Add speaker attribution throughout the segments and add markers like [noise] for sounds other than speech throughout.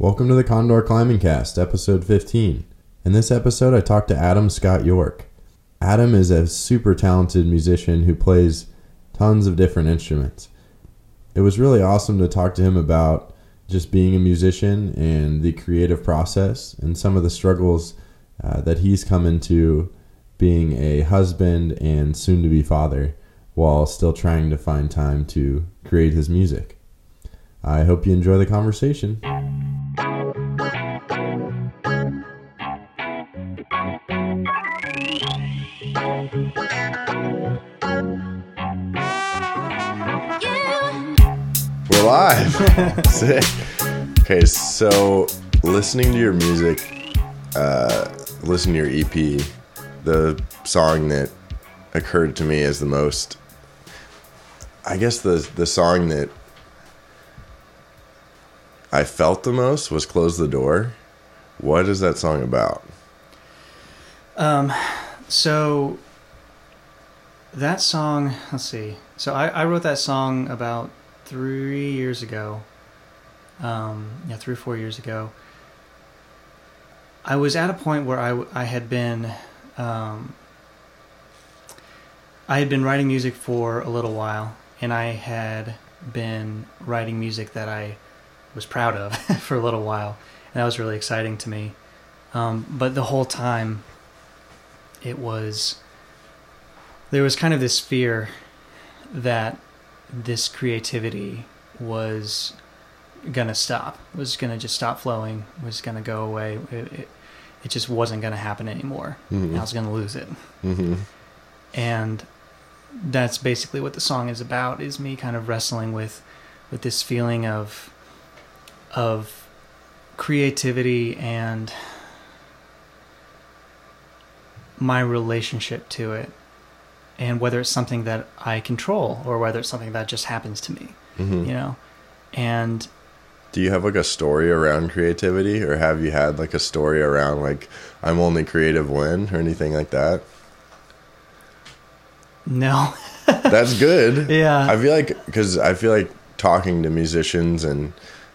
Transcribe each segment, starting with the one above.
Speaker 1: Welcome to the Condor Climbing Cast, episode 15. In this episode, I talked to Adam Scott York. Adam is a super talented musician who plays tons of different instruments. It was really awesome to talk to him about just being a musician and the creative process and some of the struggles uh, that he's come into being a husband and soon to be father while still trying to find time to create his music. I hope you enjoy the conversation. Live. [laughs] Sick. Okay, so listening to your music, uh, listening to your EP, the song that occurred to me as the most, I guess the the song that I felt the most was "Close the Door." What is that song about?
Speaker 2: Um, so that song, let's see. So I, I wrote that song about three years ago. Um, yeah, three or four years ago. I was at a point where I, I had been, um, I had been writing music for a little while, and I had been writing music that I was proud of [laughs] for a little while, and that was really exciting to me. Um, but the whole time, it was there was kind of this fear that this creativity was gonna stop was gonna just stop flowing was gonna go away it, it, it just wasn't gonna happen anymore
Speaker 1: Mhm.
Speaker 2: i was gonna lose it
Speaker 1: Mm-hmm.
Speaker 2: and that's basically what the song is about is me kind of wrestling with with this feeling of of creativity and my relationship to it and whether it's something that I control or whether it's something that just happens to me
Speaker 1: Mm-hmm.
Speaker 2: you know and
Speaker 1: Do you have like a story around creativity, or have you had like a story around like I'm only creative when, or anything like that?
Speaker 2: no [laughs]
Speaker 1: That's good.
Speaker 2: yeah
Speaker 1: I feel like because I feel like talking to musicians and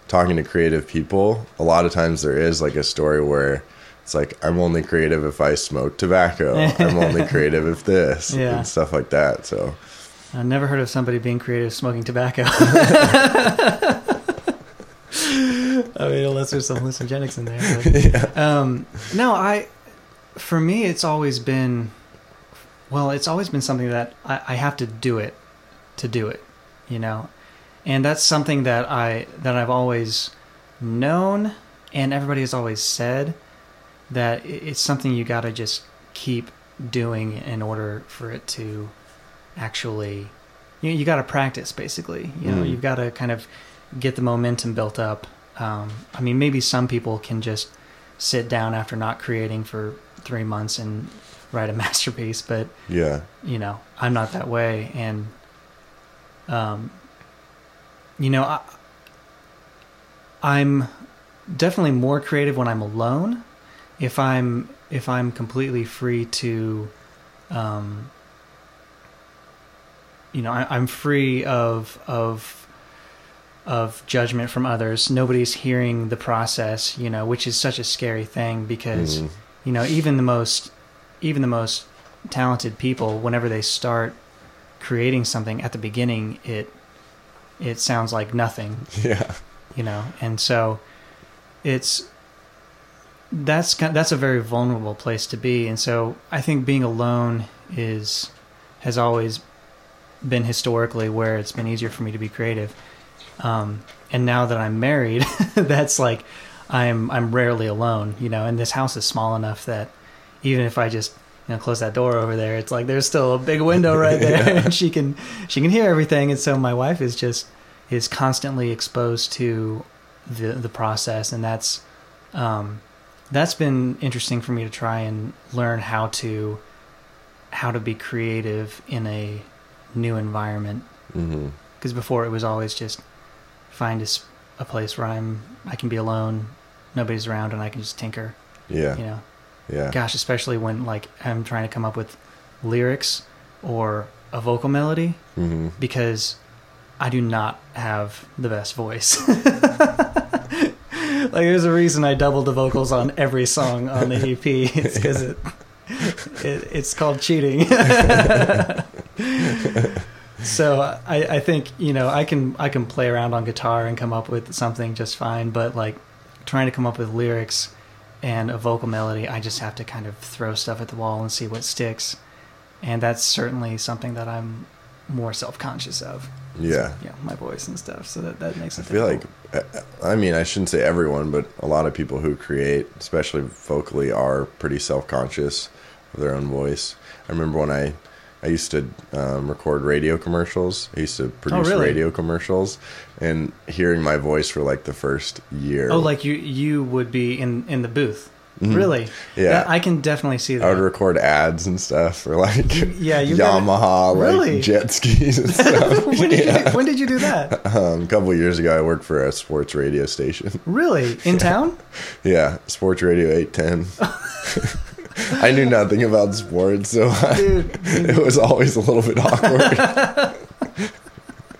Speaker 1: talking to creative people, a lot of times there is like a story where it's like I'm only creative if I smoke tobacco. I'm only [laughs] creative if this
Speaker 2: Yeah.
Speaker 1: and stuff like that. So
Speaker 2: I've never heard of somebody being creative smoking tobacco. [laughs] [laughs] I mean, unless there's some hallucinogenics in there. but-
Speaker 1: yeah,
Speaker 2: Um, no, I, for me, it's always been, well, it's always been something that I, I have to do it to do it, you know, and that's something that I that I've always known, and everybody has always said that it's something you got to just keep doing in order for it to actually, you know, you got to practice basically. You know,
Speaker 1: Mm.
Speaker 2: you've got to kind of get the momentum built up. Um, I mean, maybe some people can just sit down after not creating for three months and write a [laughs] masterpiece, but
Speaker 1: yeah,
Speaker 2: you know, I'm not that way, and um, you know, I, I'm definitely more creative when I'm alone. If I'm if I'm completely free to, um, you know, I, I'm free of of of judgment from others. Nobody's hearing the process, you know, which is such a scary thing because
Speaker 1: Mhm.
Speaker 2: you know even the most even the most talented people whenever they start creating something at the beginning it it sounds like nothing [laughs]
Speaker 1: yeah,
Speaker 2: you know and so it's that's that's a very vulnerable place to be and so i think being alone is has always been historically where it's been easier for me to be creative um, and now that i'm married [laughs] that's like i'm i'm rarely alone you know and this house is small enough that even if i just you know close that door over there it's like there's still a big window right there [laughs]
Speaker 1: Yeah.
Speaker 2: and she can she can hear everything and so my wife is just is constantly exposed to the the process and that's um that's been interesting for me to try and learn how to how to be creative in a new environment. Because before it was always just find a place where I'm I can be alone nobody's around and I can just tinker
Speaker 1: yeah,
Speaker 2: you know?
Speaker 1: Yeah,
Speaker 2: gosh especially when like I'm trying to come up with lyrics or a vocal melody
Speaker 1: hmm
Speaker 2: because I do not have the best voice. [laughs] like there's a reason I doubled the vocals on every song on the EP. [laughs] It's because it, it it's called cheating. [laughs] so I, I think you know I can I can play around on guitar and come up with something just fine, but like trying to come up with lyrics and a vocal melody, I just have to kind of throw stuff at the wall and see what sticks. And that's certainly something that I'm more self conscious of.
Speaker 1: Yeah.
Speaker 2: Yeah, my voice and stuff. So that, that makes it
Speaker 1: I feel like,
Speaker 2: difficult.
Speaker 1: uh, I mean, I shouldn't say everyone, but a lot of people who create, especially vocally, are pretty self conscious of their own voice. I remember when I, I used to um, record radio commercials. I used to produce
Speaker 2: Oh, really?
Speaker 1: radio commercials, and hearing my voice for like the first year.
Speaker 2: Oh, like you you would be in in the booth. Really?
Speaker 1: Mm-hmm. Yeah.
Speaker 2: That- I can definitely see that.
Speaker 1: I would record ads and stuff for like
Speaker 2: Yeah, you've got it-
Speaker 1: Yamaha, like jet skis and [laughs] stuff.
Speaker 2: when, did you
Speaker 1: Yeah.
Speaker 2: do, when did you do that?
Speaker 1: Um, a couple of years ago, I worked for a sports radio station.
Speaker 2: Really? [laughs] In town?
Speaker 1: Yeah, Sports Radio 810. [laughs] I knew nothing about sports, so I, it was always a little bit awkward.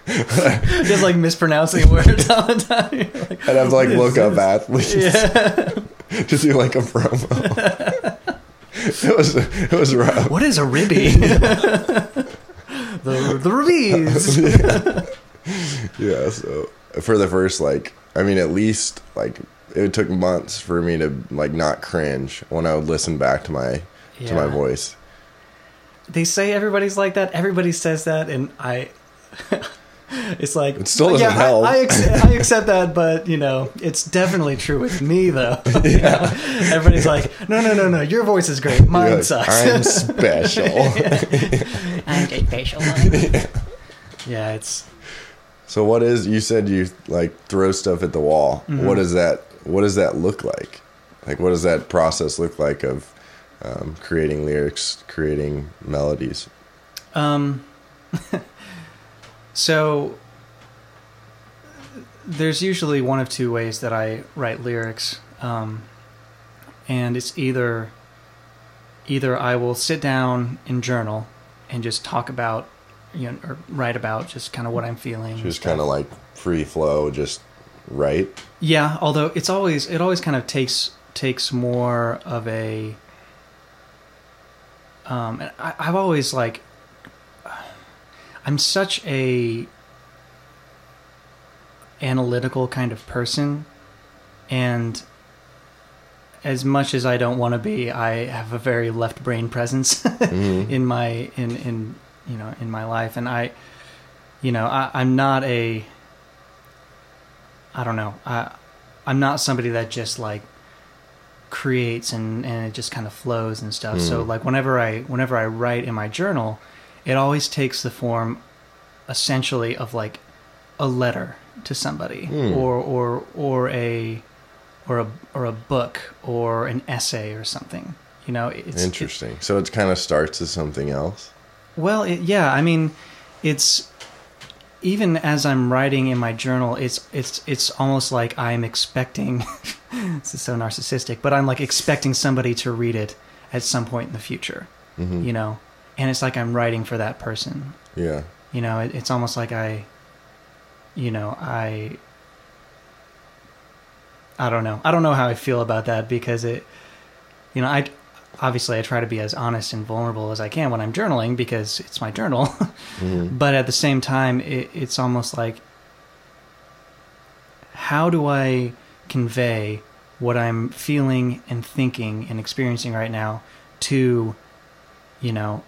Speaker 2: Just like mispronouncing words all the time. Like,
Speaker 1: I'd have like
Speaker 2: What is
Speaker 1: look up athletes
Speaker 2: yeah. [laughs]
Speaker 1: to do like a promo. [laughs] it was it was rough.
Speaker 2: What is a ribby? [laughs] the the ribbies.
Speaker 1: Yeah, so for the first like, I mean, at least like it took months for me to like not cringe when I would listen back to my to my voice.
Speaker 2: They say everybody's like that. Everybody says that, and I. It's like
Speaker 1: It still doesn't
Speaker 2: yeah,
Speaker 1: help.
Speaker 2: I, I, accept, I accept that, but you know, it's definitely true with me though. [laughs] You [laughs] know? Everybody's like, no, no, no, no, your voice is great, mine
Speaker 1: You're like,
Speaker 2: sucks.
Speaker 1: I'm [laughs] special.
Speaker 2: I'm just facial. yeah, it's
Speaker 1: So what is you said you like throw stuff at the wall.
Speaker 2: Mm-hmm.
Speaker 1: What does that what does that look like? Like what does that process look like of um, creating lyrics, creating melodies?
Speaker 2: Um, so there's usually one of two ways that I write lyrics, um, and it's either either I will sit down and journal and just talk about you know or write about just kind of what I'm feeling,
Speaker 1: Just kind of like free flow, just write.
Speaker 2: Yeah, although it's always it always kind of takes takes more of a. Um, and I, I've always like. I'm such a analytical kind of person, and as much as I don't want to be, I have a very left brain presence [laughs]
Speaker 1: Mhm.
Speaker 2: in my in in you know in my life, and I, you know, I, I'm not a. I don't know. I I'm not somebody that just like creates and and it just kind of flows and stuff. So
Speaker 1: Mm.
Speaker 2: like whenever I whenever I write in my journal, it always takes the form essentially of like a letter to somebody
Speaker 1: Mm.
Speaker 2: or or or a or a or a book or an essay or something. You know, it's
Speaker 1: Interesting. so it kind of starts as something else.
Speaker 2: well, it, yeah, I mean, it's even as I'm writing in my journal, it's it's it's almost like I'm expecting. [laughs] this is so narcissistic, but I'm like expecting somebody to read it at some point in the future,
Speaker 1: hmm
Speaker 2: you know, and it's like I'm writing for that person.
Speaker 1: Yeah.
Speaker 2: You know, it, it's almost like I, you know, I. I don't know. I don't know how I feel about that because it, you know, I obviously I try to be as honest and vulnerable as I can when I'm journaling because it's my journal. [laughs]
Speaker 1: hmm
Speaker 2: but at the same time, it, it's almost like how do I convey what I'm feeling and thinking and experiencing right now to, you know,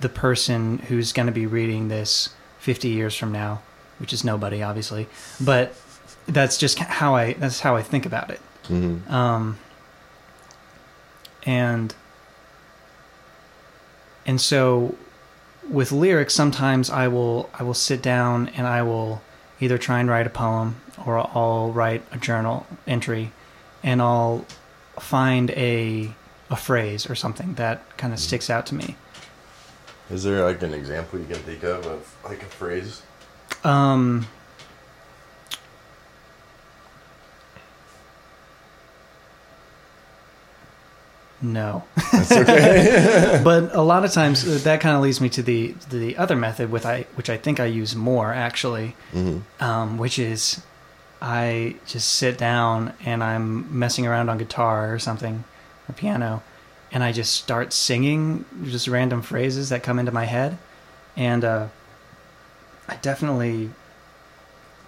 Speaker 2: the person who's going to be reading this 50 years from now, which is nobody, obviously, but that's just how I that's how I think about it.
Speaker 1: hmm
Speaker 2: Um, and and so with lyrics, sometimes I will I will sit down and I will either try and write a poem or I'll write a journal entry, and I'll find a a phrase or something that kind of sticks out to me.
Speaker 1: Is there like an example you can think of of like a phrase?
Speaker 2: Um, no.
Speaker 1: That's okay. [laughs]
Speaker 2: but a lot of times uh, that kind of leads me to the the other method with I which I think I use more actually,
Speaker 1: hmm
Speaker 2: um, which is I just sit down and I'm messing around on guitar or something, or piano, and I just start singing just random phrases that come into my head, and uh, I definitely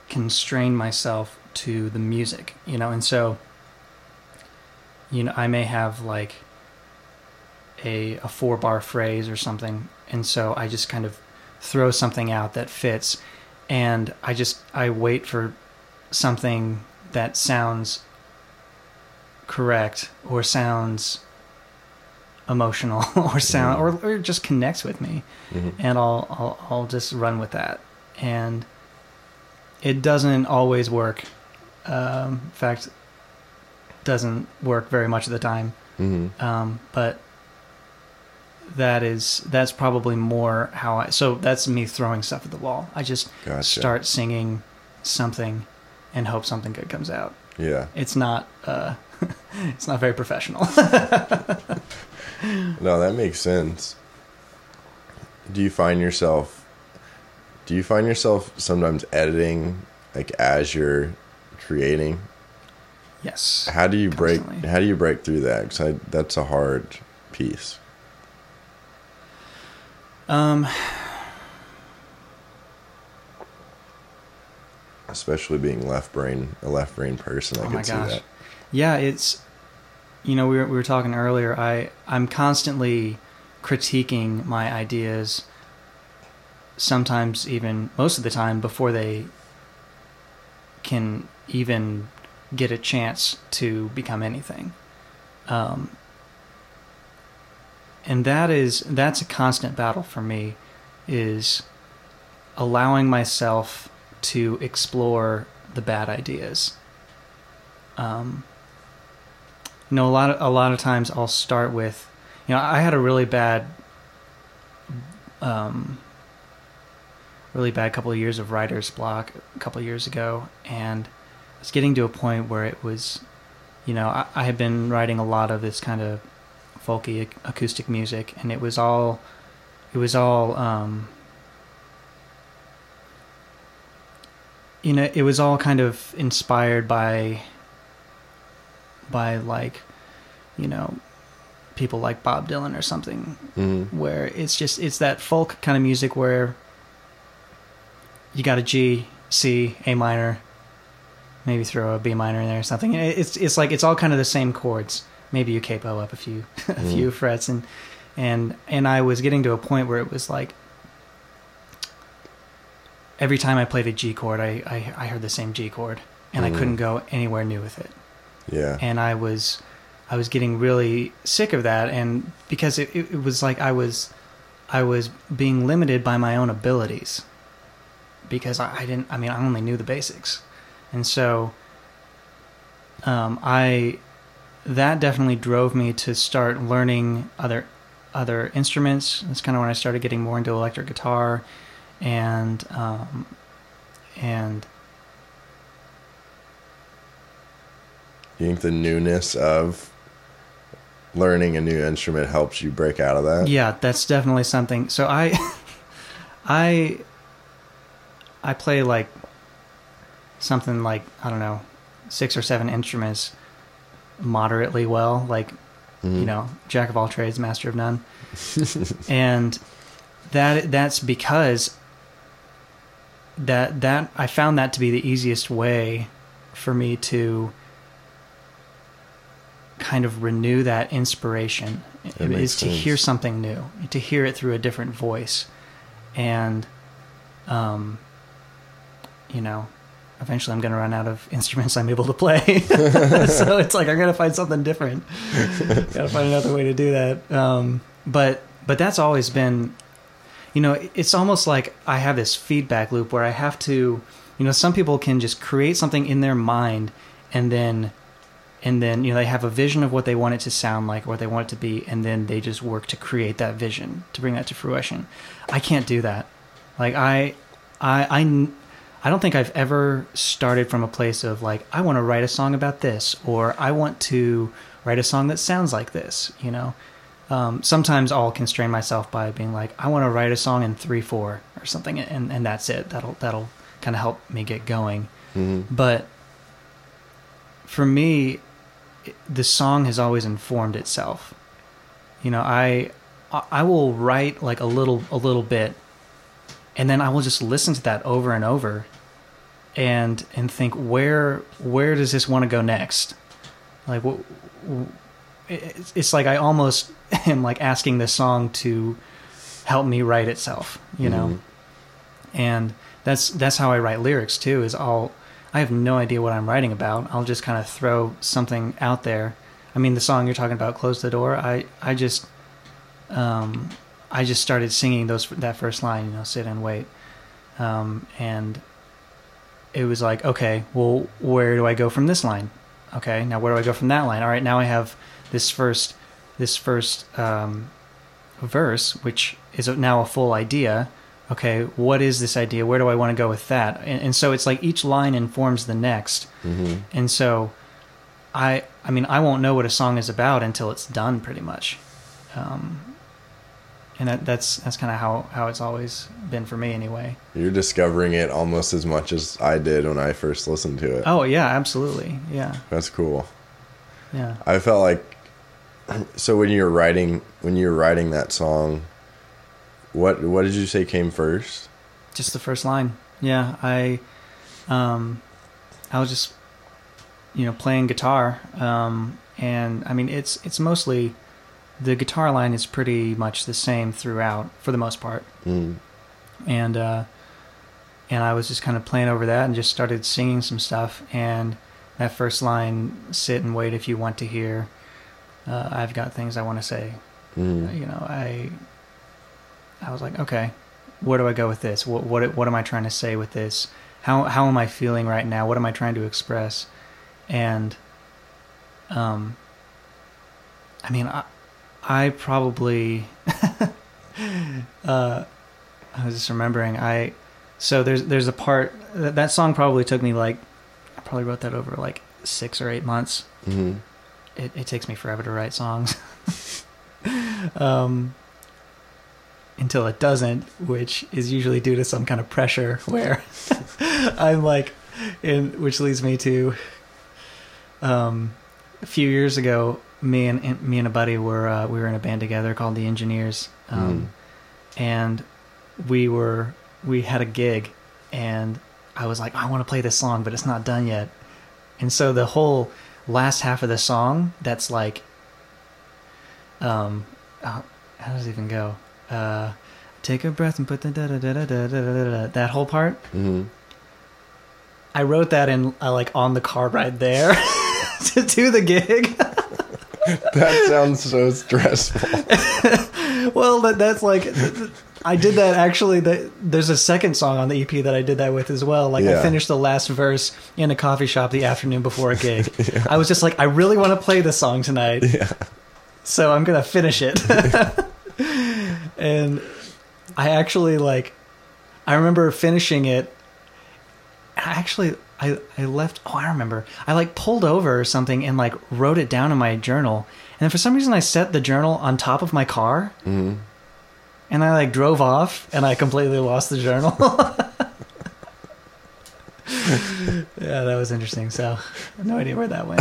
Speaker 2: constrain myself to the music, you know, and so you know I may have like a a four bar phrase or something, and so I just kind of throw something out that fits, and I just I wait for something that sounds correct or sounds emotional [laughs] or sound or, or just connects with me
Speaker 1: Mhm.
Speaker 2: and I'll, I'll I'll just run with that and it doesn't always work um, in fact doesn't work very much of the time
Speaker 1: Mhm.
Speaker 2: um, but that is that's probably more how I so that's me throwing stuff at the wall I just
Speaker 1: Gotcha.
Speaker 2: start singing something and hope something good comes out
Speaker 1: Yeah.
Speaker 2: it's not uh, [laughs] it's not very professional [laughs]
Speaker 1: No, that makes sense. Do you find yourself do you find yourself sometimes editing like as you're creating?
Speaker 2: yes
Speaker 1: How do you break
Speaker 2: Constantly.
Speaker 1: how do you break through that cuz that's a hard piece.
Speaker 2: um
Speaker 1: Especially being left brain a left brain person, I
Speaker 2: Oh
Speaker 1: can
Speaker 2: my
Speaker 1: see
Speaker 2: gosh.
Speaker 1: that.
Speaker 2: Yeah, it's you know, we were we were talking earlier. I I'm constantly critiquing my ideas sometimes even most of the time before they can even get a chance to become anything. Um and that is that's a constant battle for me is allowing myself to explore the bad ideas. Um, you know, a lot of a lot of times I'll start with, you know, I had a really bad, um, really bad couple of years of writer's block a couple of years ago, and I was getting to a point where it was, you know, I, I had been writing a lot of this kind of folky ac- acoustic music, and it was all, it was all, um, you know, it was all kind of inspired by by like you know people like Bob Dylan or something
Speaker 1: Mhm.
Speaker 2: where it's just it's that folk kind of music where you got a G, C, A minor, maybe throw a B minor in there or something. It's it's like it's all kind of the same chords. Maybe you capo up a few [laughs] a
Speaker 1: Mm.
Speaker 2: few frets and and and I was getting to a point where it was like every time I played a G chord, I I, I heard the same G chord and
Speaker 1: Mm.
Speaker 2: I couldn't go anywhere new with it
Speaker 1: Yeah.
Speaker 2: and I was I was getting really sick of that. And because it, it, it was like I was I was being limited by my own abilities. Because I, I didn't I mean I only knew the basics. And so um, I that definitely drove me to start learning other other instruments. That's kind of when I started getting more into electric guitar and um, and
Speaker 1: You think the newness of learning a new instrument helps you break out of that?
Speaker 2: Yeah, that's definitely something. So I, [laughs] I, I play like something like I don't know, six or seven instruments moderately well. Like
Speaker 1: Mhm.
Speaker 2: you know, jack of all trades, master of none, [laughs] and that that's because that that I found that to be the easiest way for me to kind of renew that inspiration
Speaker 1: That
Speaker 2: is to hear something new, to hear it through a different voice, and um, you know, eventually I'm going to run out of [laughs] instruments I'm able to play. [laughs] so it's like I'm going to find something different. [laughs] Got to find another way to do that. Um, but but that's always been, you know, it's almost like I have this feedback loop where I have to, you know, some people can just create something in their mind and then and then you know they have a vision of what they want it to sound like or what they want it to be and then they just work to create that vision to bring that to fruition. I can't do that. Like I, I, I don't think i've ever started from a place of like i want to write a song about this or i want to write a song that sounds like this you know? Um, sometimes i'll constrain myself by being like i want to write a song in 3-4 or something and, and that's it. That'll that'll kind of help me get going.
Speaker 1: Mhm.
Speaker 2: but for me, the song has always informed itself. You know, I I will write like a little a little bit, and then I will just listen to that over and over, and and think where where does this want to go next? Like what? It's like I almost [laughs] am like asking this song to help me write itself. You know
Speaker 1: Mhm.
Speaker 2: and that's that's how I write lyrics too. Is I'll I have no idea what I'm writing about. I'll just kind of throw something out there. I mean, the song you're talking about, "Close the Door." I I just um, I just started singing those that first line, you know, "Sit and wait," um, and it was like, okay, well, where do I go from this line? Okay, now where do I go from that line? All right, now I have this first this first um, verse, which is now a full idea. Okay, what is this idea? Where do I want to go with that? And, and so it's like each line informs the next.
Speaker 1: Mhm.
Speaker 2: And so, I I mean I won't know what a song is about until it's done, pretty much. Um, and that, that's that's kind of how how it's always been for me, anyway.
Speaker 1: You're discovering it almost as much as I did when I first listened to it.
Speaker 2: Oh yeah, absolutely, yeah,
Speaker 1: That's cool.
Speaker 2: yeah.
Speaker 1: I felt like [clears throat] so when you're writing when you're writing that song, what what did you say came first?
Speaker 2: just the first line. Yeah, I, um, I was just, you know, playing guitar, um, and I mean, it's it's mostly the guitar line is pretty much the same throughout for the most part,
Speaker 1: Mm.
Speaker 2: and uh, and I was just kind of playing over that and just started singing some stuff, and that first line, "Sit and wait if you want to hear," uh, I've got things I want to say,
Speaker 1: Mm.
Speaker 2: you know, I I was like, okay, where do I go with this? What what what am I trying to say with this? How how am I feeling right now? What am I trying to express? And um I mean, I I probably [laughs] uh I was just remembering I so there's there's a part that, that song probably took me like I probably wrote that over like 6 or 8 months
Speaker 1: hmm
Speaker 2: it, it takes me forever to write songs. [laughs] um, until it doesn't, which is usually due to some kind of pressure [laughs] where I'm like, in, which leads me to um, a few years ago, me and, me and a buddy were uh, we were in a band together called the Engineers, um, and we were we had a gig, and I was like, I want to play this song, but it's not done yet, and so the whole last half of the song that's like um uh, how does it even go uh, take a breath and put the da da da da da da da that whole part.
Speaker 1: Mm-hmm.
Speaker 2: I wrote that in uh, like on the car right there [laughs] to do the gig. [laughs]
Speaker 1: that sounds so stressful. [laughs]
Speaker 2: well, that, that's like I did that actually. That there's a second song on the EP that I did that with as well. Like
Speaker 1: yeah.
Speaker 2: I finished the last verse in a coffee shop the afternoon before a gig. yeah. I was just like, I really want to play this song tonight.
Speaker 1: Yeah.
Speaker 2: So I'm gonna finish it and I actually like, I remember finishing it. I actually, I I left. Oh, I remember. I like pulled over or something and like wrote it down in my journal. And then for some reason, I set the journal on top of my car.
Speaker 1: hmm
Speaker 2: And I like drove off, and I completely lost the journal. [laughs] yeah, that was interesting. So, no idea where that went.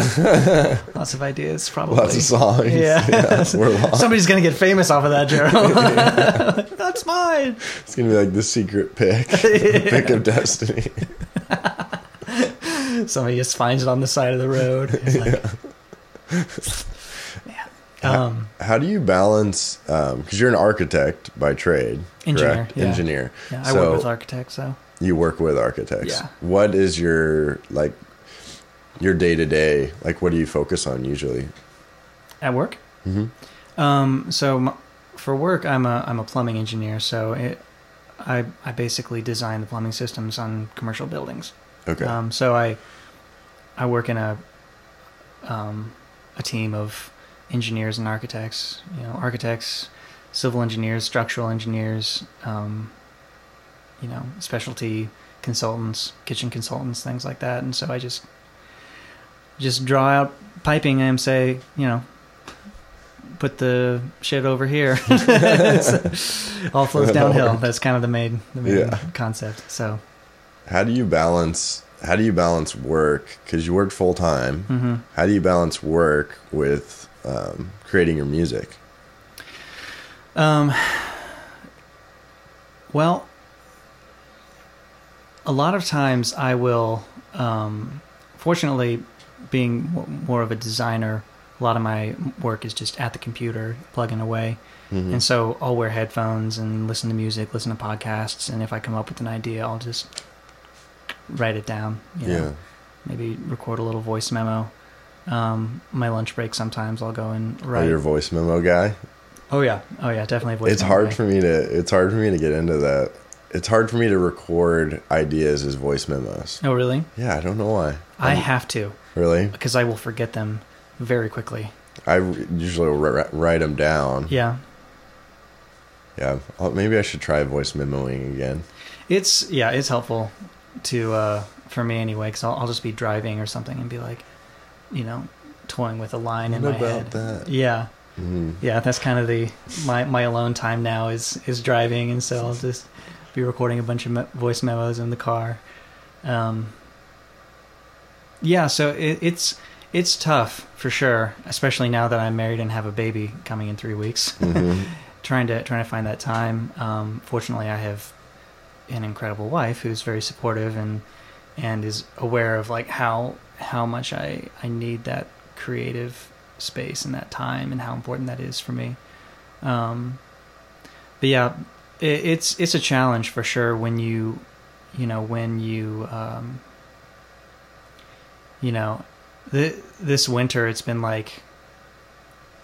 Speaker 2: [laughs] Lots of ideas, probably.
Speaker 1: Lots of songs.
Speaker 2: Yeah.
Speaker 1: we're lost.
Speaker 2: Somebody's gonna get famous off of that journal. [laughs] [laughs] That's mine.
Speaker 1: It's gonna be like the secret pick, the pick of destiny.
Speaker 2: Somebody just finds it on the side of the road. Like, yeah. Um,
Speaker 1: How do you balance? Because you're an architect by trade,
Speaker 2: Engineer,
Speaker 1: correct?
Speaker 2: yeah.
Speaker 1: Engineer.
Speaker 2: yeah, I
Speaker 1: so
Speaker 2: work with architects, so
Speaker 1: you work with architects.
Speaker 2: Yeah.
Speaker 1: What is your like your day to day? Like, what do you focus on usually?
Speaker 2: at work.
Speaker 1: hmm
Speaker 2: Um, so m- for work, I'm a I'm a plumbing engineer. So it, I I basically design the plumbing systems on commercial buildings.
Speaker 1: Okay.
Speaker 2: Um, so I I work in a um, a team of engineers and architects. You know, architects, civil engineers, structural engineers. Um, you know, specialty consultants, kitchen consultants, things like that. And so I just just draw out piping and say, you know, put the shit over here. [laughs] [laughs] All flows downhill. That's kind of the main the main
Speaker 1: Yeah.
Speaker 2: concept. So
Speaker 1: How do you balance how do you balance work? Because you work full time.
Speaker 2: hmm
Speaker 1: How do you balance work with um, creating your music?
Speaker 2: Um, well, a lot of times I will, um, fortunately, being more of a designer, a lot of my work is just at the computer, plugging away.
Speaker 1: Mhm.
Speaker 2: And so I'll wear headphones and listen to music, listen to podcasts, and if I come up with an idea, I'll just write it down. You know?
Speaker 1: yeah.
Speaker 2: Maybe record a little voice memo. Um, my lunch break sometimes I'll go and
Speaker 1: Are
Speaker 2: write.
Speaker 1: you a voice memo guy?
Speaker 2: oh yeah, oh yeah, definitely a voice.
Speaker 1: it's
Speaker 2: memo
Speaker 1: hard
Speaker 2: guy.
Speaker 1: for me to it's hard for me to get into that. It's hard for me to record ideas as voice memos.
Speaker 2: Oh really?
Speaker 1: Yeah, I don't know why.
Speaker 2: I
Speaker 1: I'm-
Speaker 2: have to
Speaker 1: really.
Speaker 2: because I will forget them very quickly.
Speaker 1: I usually write them down.
Speaker 2: Yeah,
Speaker 1: Yeah, I'll- maybe I should try voice memoing again.
Speaker 2: it's yeah, it's helpful to uh, for me anyway because I'll, I'll just be driving or something and be like, you know, toying with a line in
Speaker 1: What
Speaker 2: my
Speaker 1: about
Speaker 2: head.
Speaker 1: that?
Speaker 2: Yeah,
Speaker 1: Mhm.
Speaker 2: yeah, that's kind of the my my alone time now is is driving, and so I'll just be recording a bunch of me- voice memos in the car. Um, yeah, so it, it's it's tough for sure, especially now that I'm married and have a baby coming in three weeks.
Speaker 1: Mhm. [laughs]
Speaker 2: trying to trying to find that time. Um, fortunately, I have an incredible wife who's very supportive and and is aware of like how how much I I need that creative space and that time and how important that is for me. Um, but yeah, it's it's a challenge for sure when you you know when you um, you know th- this winter it's been like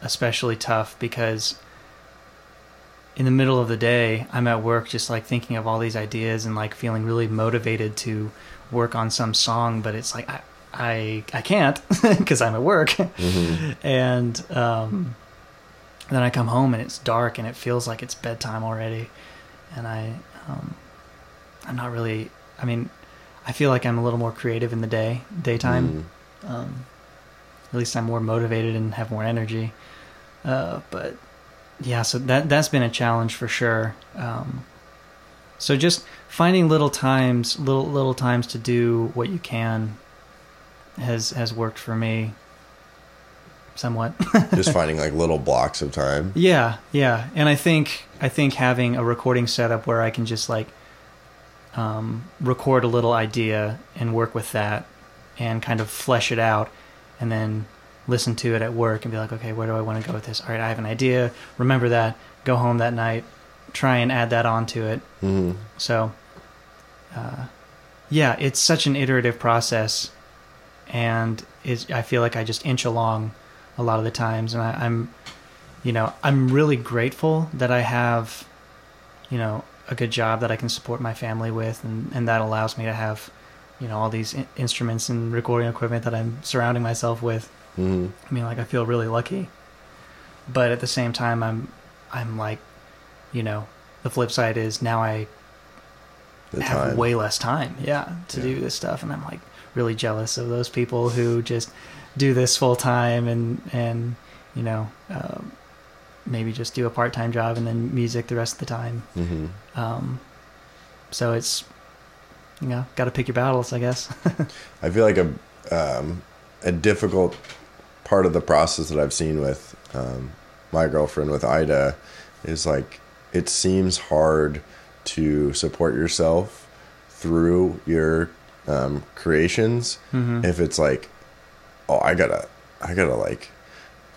Speaker 2: especially tough because in the middle of the day i'm at work just like thinking of all these ideas and like feeling really motivated to work on some song but it's like i i, I can't [laughs] because i'm at work
Speaker 1: Mhm. [laughs]
Speaker 2: and um, then i come home and it's dark and it feels like it's bedtime already and i um, i'm not really i mean i feel like i'm a little more creative in the day daytime
Speaker 1: Mhm.
Speaker 2: um, at least I'm more motivated and have more energy. Uh, but yeah, so that that's been a challenge for sure. Um, so just finding little times, little little times to do what you can, has has worked for me. Somewhat. [laughs]
Speaker 1: Just finding like little blocks of time.
Speaker 2: Yeah, yeah, and I think I think having a recording setup where I can just like um, record a little idea and work with that, and kind of flesh it out, and then listen to it at work and be like, okay, where do I want to go with this? All right, I have an idea. Remember that. Go home that night. Try and add that onto it.
Speaker 1: Mhm.
Speaker 2: So, uh, yeah, it's such an iterative process, and it's, I feel like I just inch along a lot of the times, and I, I'm, you know, I'm really grateful that I have, you know, a good job that I can support my family with, and, and that allows me to have, you know, all these in- instruments and recording equipment that I'm surrounding myself with.
Speaker 1: Mhm.
Speaker 2: I mean, like I feel really lucky, but at the same time, I'm, I'm like, you know, the flip side is now I have way less time, yeah, to
Speaker 1: Yeah.
Speaker 2: do this stuff, and I'm like really jealous of those people who just do this full time and and you know um, maybe just do a part time job and then music the rest of the time.
Speaker 1: Mhm.
Speaker 2: Um, so it's you know got to pick your battles, I guess. [laughs]
Speaker 1: I feel like a um, a difficult part of the process that I've seen with um, my girlfriend with Ida is like it seems hard to support yourself through your um, creations
Speaker 2: hmm
Speaker 1: if it's like oh I gotta I gotta like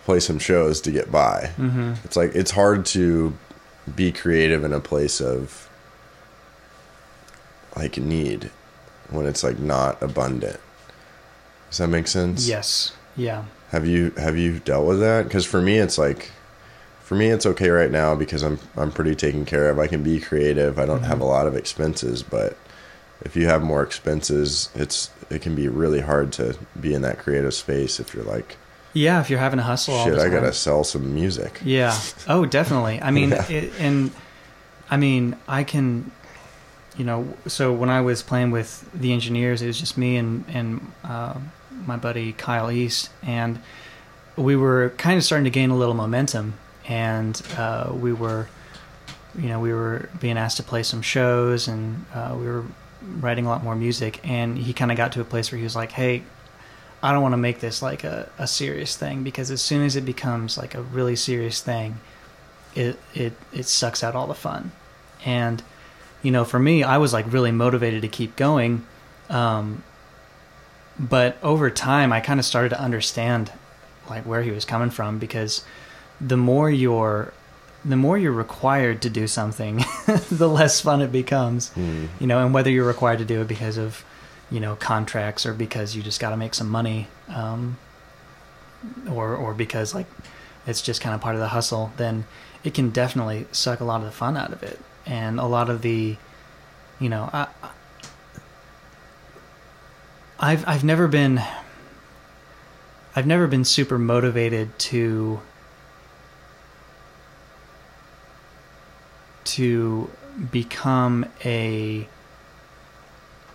Speaker 1: play some shows to get by.
Speaker 2: hmm
Speaker 1: It's like it's hard to be creative in a place of like need when it's like not abundant. Does that make sense?
Speaker 2: Yes. Yeah.
Speaker 1: Have you have you dealt with that? Because for me, it's like for me, it's okay right now because I'm I'm pretty taken care of. I can be creative. I don't have
Speaker 2: Mhm.
Speaker 1: a lot of expenses, but if you have more expenses, it's it can be really hard to be in that creative space if you're like,
Speaker 2: Yeah. If you're having to hustle all
Speaker 1: shit, I gotta sell some music.
Speaker 2: Yeah. Oh, definitely. I mean, [laughs]
Speaker 1: Yeah.
Speaker 2: it, and I mean, I can, you know. So when I was playing with the engineers, it was just me and and uh, my buddy Kyle East, and we were kind of starting to gain a little momentum, and uh, we were, you know, we were being asked to play some shows, and uh, we were writing a lot more music, and he kind of got to a place where he was like, "Hey, I don't want to make this like a, a serious thing because as soon as it becomes like a really serious thing, it it it sucks out all the fun." And you know, for me, I was like really motivated to keep going. Um, but over time, I kind of started to understand like where he was coming from because the more you're the more you're required to do something, [laughs] the less fun it becomes.
Speaker 1: Mm.
Speaker 2: You know, and whether you're required to do it because of you know contracts or because you just got to make some money, um, or or because like it's just kind of part of the hustle, then it can definitely suck a lot of the fun out of it and a lot of the, you know, I, I've I've never been I've never been super motivated to to become a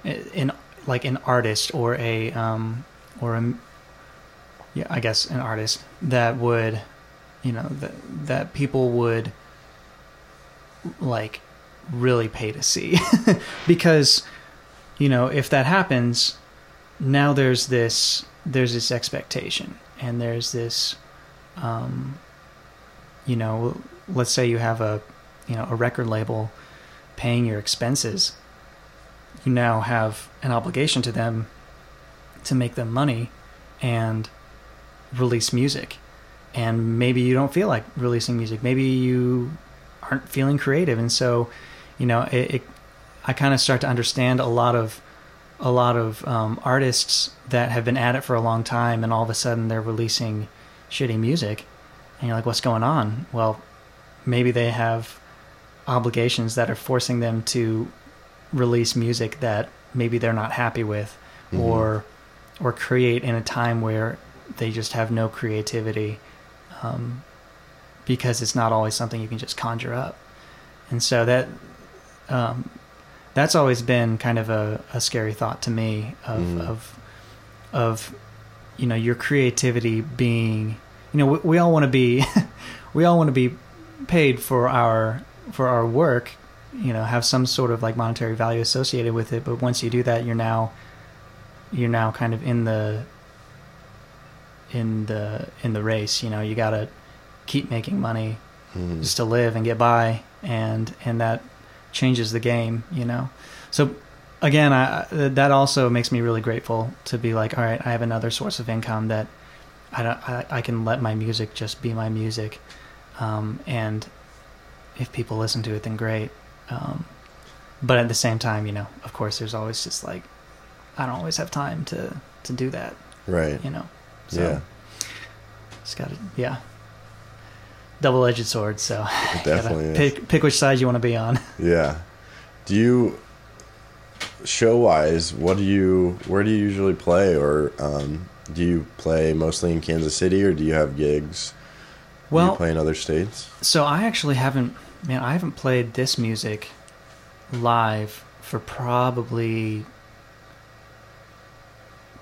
Speaker 2: an like an artist or a um or a yeah I guess an artist that would you know that that people would like really pay to see. [laughs] Because you know if that happens now there's this there's this expectation and there's this um you know let's say you have a you know a record label paying your expenses you now have an obligation to them to make them money and release music. And maybe you don't feel like releasing music. Maybe you aren't feeling creative. And so you know it, it i kind of start to understand a lot of a lot of um, artists that have been at it for a long time and all of a sudden they're releasing shitty music. And you're like what's going on? Well maybe they have obligations that are forcing them to release music that maybe they're not happy with
Speaker 1: Mhm.
Speaker 2: or or create in a time where they just have no creativity um, because it's not always something you can just conjure up and so that um, that's always been kind of a, a scary thought to me of,
Speaker 1: Mhm.
Speaker 2: of of you know your creativity being you know we, we all want to be [laughs] we all want to be paid for our for our work you know have some sort of like monetary value associated with it but once you do that you're now you're now kind of in the in the in the race you know you got to keep making money
Speaker 1: Mhm.
Speaker 2: just to live and get by and and that changes the game you know so again I, I- that also makes me really grateful to be like all right I have another source of income that I don't I, I can let my music just be my music um, and if people listen to it then great um, but at the same time you know of course there's always just like I don't always have time to to do that
Speaker 1: Right.
Speaker 2: you know so
Speaker 1: Yeah.
Speaker 2: it's got to yeah double-edged sword so [laughs]
Speaker 1: It definitely
Speaker 2: pick pick which side you want to be on. [laughs]
Speaker 1: Yeah. Do you show wise? What do you? Where do you usually play, or um, do you play mostly in Kansas City, or do you have gigs? Do you
Speaker 2: Well,
Speaker 1: play in other states?
Speaker 2: so I actually haven't, man, I haven't played this music live for probably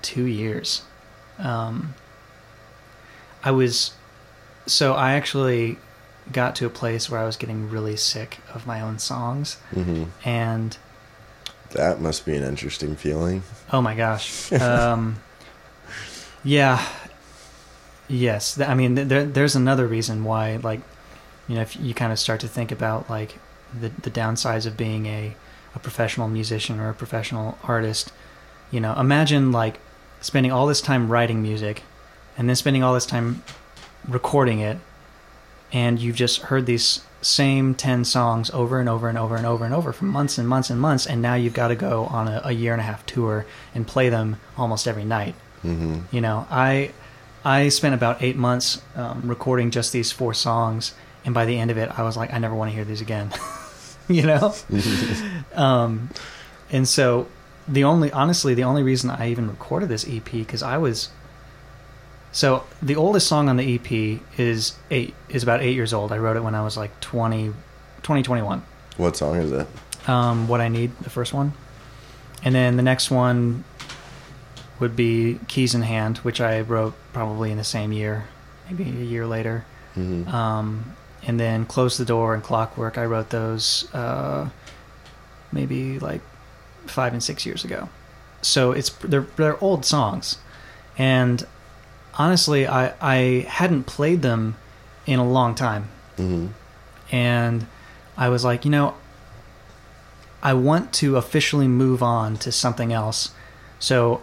Speaker 2: two years. Um, I was, so I actually got to a place where I was getting really sick of my own songs,
Speaker 1: hmm
Speaker 2: and
Speaker 1: That must be an interesting feeling.
Speaker 2: Oh my gosh. Um, yeah. Yes. I mean, there, there's another reason why, like, you know, if you kind of start to think about like the the downsides of being a a professional musician or a professional artist, you know, imagine like spending all this time writing music, and then spending all this time recording it, and you've just heard these same 10 songs over and over and over and over and over for months and months and months and now you've got to go on a, a year and a half tour and play them almost every night
Speaker 1: hmm
Speaker 2: you know i i spent about eight months um, recording just these four songs and by the end of it i was like i never want to hear these again [laughs] you know [laughs] um, and so the only honestly the only reason i even recorded this ep because i was so the oldest song on the ep is eight is about eight years old i wrote it when i was like 20 2021
Speaker 1: What song is it?
Speaker 2: um, what I need, the first one. And then the next one would be Keys in Hand, which I wrote probably in the same year, maybe a year later.
Speaker 1: hmm
Speaker 2: Um, and then Close the Door and Clockwork, I wrote those uh, maybe like five and six years ago. So it's they're they're old songs, and honestly, I I hadn't played them in a long time,
Speaker 1: hmm
Speaker 2: and I was like, you know, I want to officially move on to something else, so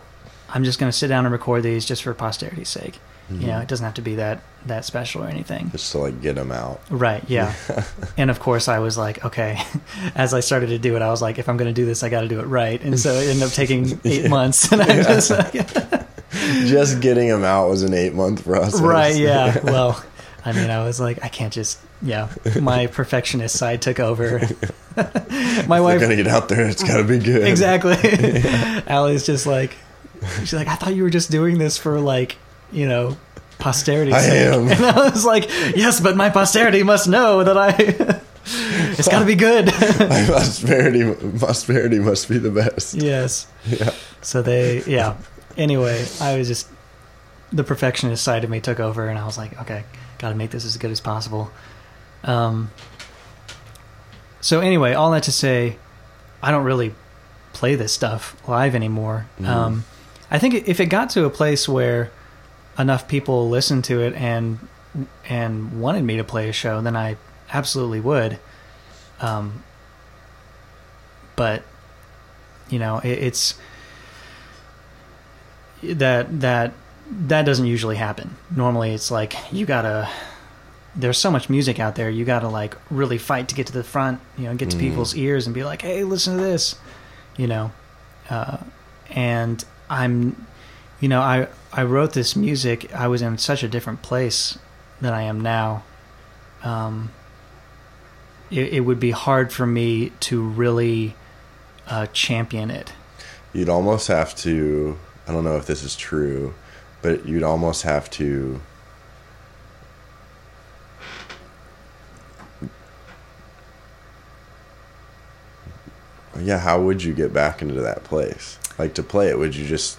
Speaker 2: I'm just going to sit down and record these just for posterity's sake. You know, mm-hmm. it doesn't have to be that that special or anything.
Speaker 1: Just to like get them out.
Speaker 2: Right, yeah. [laughs] and of course, I was like, okay. [laughs] As I started to do it, I was like, if I'm going to do this, I got to do it right. And so it ended up taking [laughs] eight
Speaker 1: Yeah.
Speaker 2: months. And I just,
Speaker 1: Just getting them out was an eight month process.
Speaker 2: right, yeah. Well, I mean, I was like, I can't just, yeah. My perfectionist side took over. My
Speaker 1: If
Speaker 2: wife,
Speaker 1: gonna get out there. It's gotta be good.
Speaker 2: exactly. Allie's just like, she's like, I thought you were just doing this for like, you know, posterity.
Speaker 1: I am. [laughs]
Speaker 2: And I was like, yes, but my posterity must know that I. [laughs] it's got to be good. [laughs]
Speaker 1: My prosperity, prosperity must be the best.
Speaker 2: yes.
Speaker 1: Yeah.
Speaker 2: So they, yeah. Anyway, I was just the perfectionist side of me took over, and I was like, okay, got to make this as good as possible. Um. So anyway, all that to say, I don't really play this stuff live anymore.
Speaker 1: Mhm.
Speaker 2: Um, I think if it got to a place where enough people listened to it and and wanted me to play a show, then I absolutely would. Um, but you know, it, it's that that that doesn't usually happen. Normally, it's like you gotta. There's so much music out there. You gotta like really fight to get to the front. You know, get to
Speaker 1: Mhm.
Speaker 2: people's ears and be like, "Hey, listen to this," you know. Uh, and I'm, you know, I I wrote this music. I was in such a different place than I am now. Um, it, it would be hard for me to really uh, champion it.
Speaker 1: You'd almost have to. I don't know if this is true, but you'd almost have to. Yeah, how would you get back into that place? Like to play it, would you just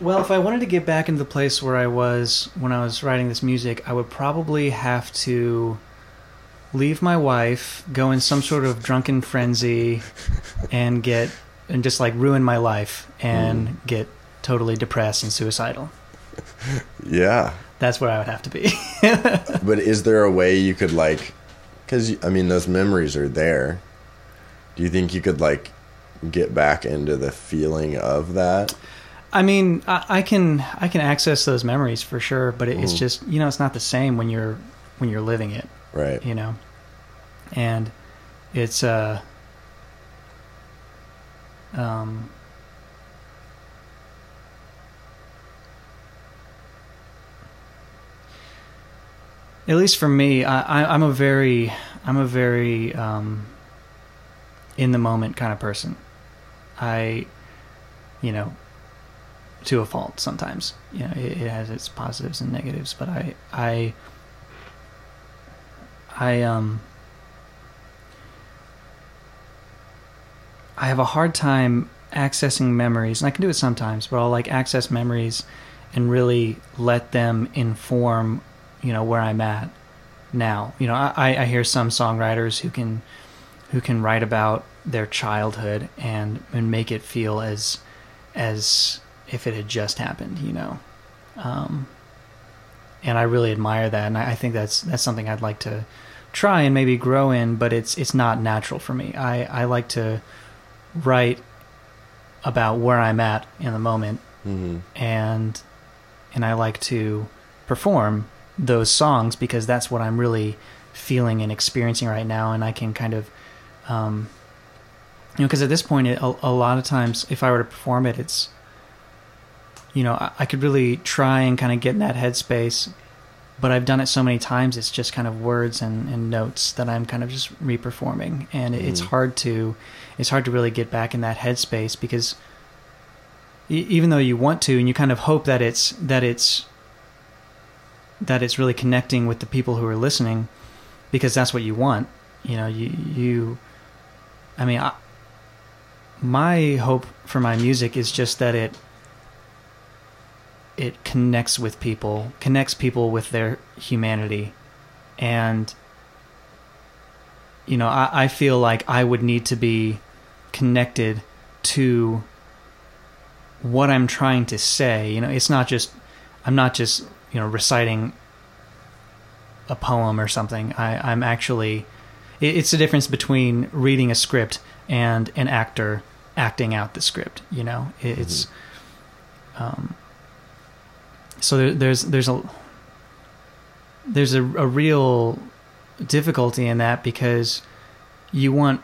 Speaker 2: Well, if I wanted to get back into the place where I was when I was writing this music, I would probably have to leave my wife, go in some sort of drunken frenzy, and get and just like ruin my life and mm. get totally depressed and suicidal.
Speaker 1: Yeah.
Speaker 2: That's where I would have to be. [laughs]
Speaker 1: But is there a way you could like cuz I mean those memories are there. Do you think you could like get back into the feeling of that?
Speaker 2: I mean, I, I can I can access those memories for sure, but it, it's
Speaker 1: Mhm.
Speaker 2: just you know it's not the same when you're when you're living it.
Speaker 1: Right.
Speaker 2: you know and it's uh um at least for me I, I i'm a very i'm a very um in the moment kind of person i you know to a fault sometimes you know it, it has its positives and negatives but i i I um I have a hard time accessing memories, and I can do it sometimes, but I'll like access memories and really let them inform, you know, where I'm at now. You know, I, I hear some songwriters who can who can write about their childhood and and make it feel as as if it had just happened, you know. Um, and I really admire that, and I, I think that's that's something I'd like to try and maybe grow in, but it's it's not natural for me. I, I like to write about where I'm at in the moment
Speaker 1: hmm
Speaker 2: and and I like to perform those songs because that's what I'm really feeling and experiencing right now and I can kind of um you know because at this point it, a, a lot of times if I were to perform it it's you know I, I could really try and kind of get in that headspace but I've done it so many times it's just kind of words and, and notes that I'm kind of just reperforming and it it's
Speaker 1: Mhm.
Speaker 2: hard to it's hard to really get back in that headspace because e- even though you want to and you kind of hope that it's that it's that it's really connecting with the people who are listening because that's what you want you know you you i mean I, my hope for my music is just that it it connects with people connects people with their humanity and you know I, I feel like i would need to be connected to what I'm trying to say. You know, it's not just I'm not just you know reciting a poem or something. I, I'm actually it's the difference between reading a script and an actor acting out the script. You know, it, it's um, so there, there's there's a there's a, a real difficulty in that because you want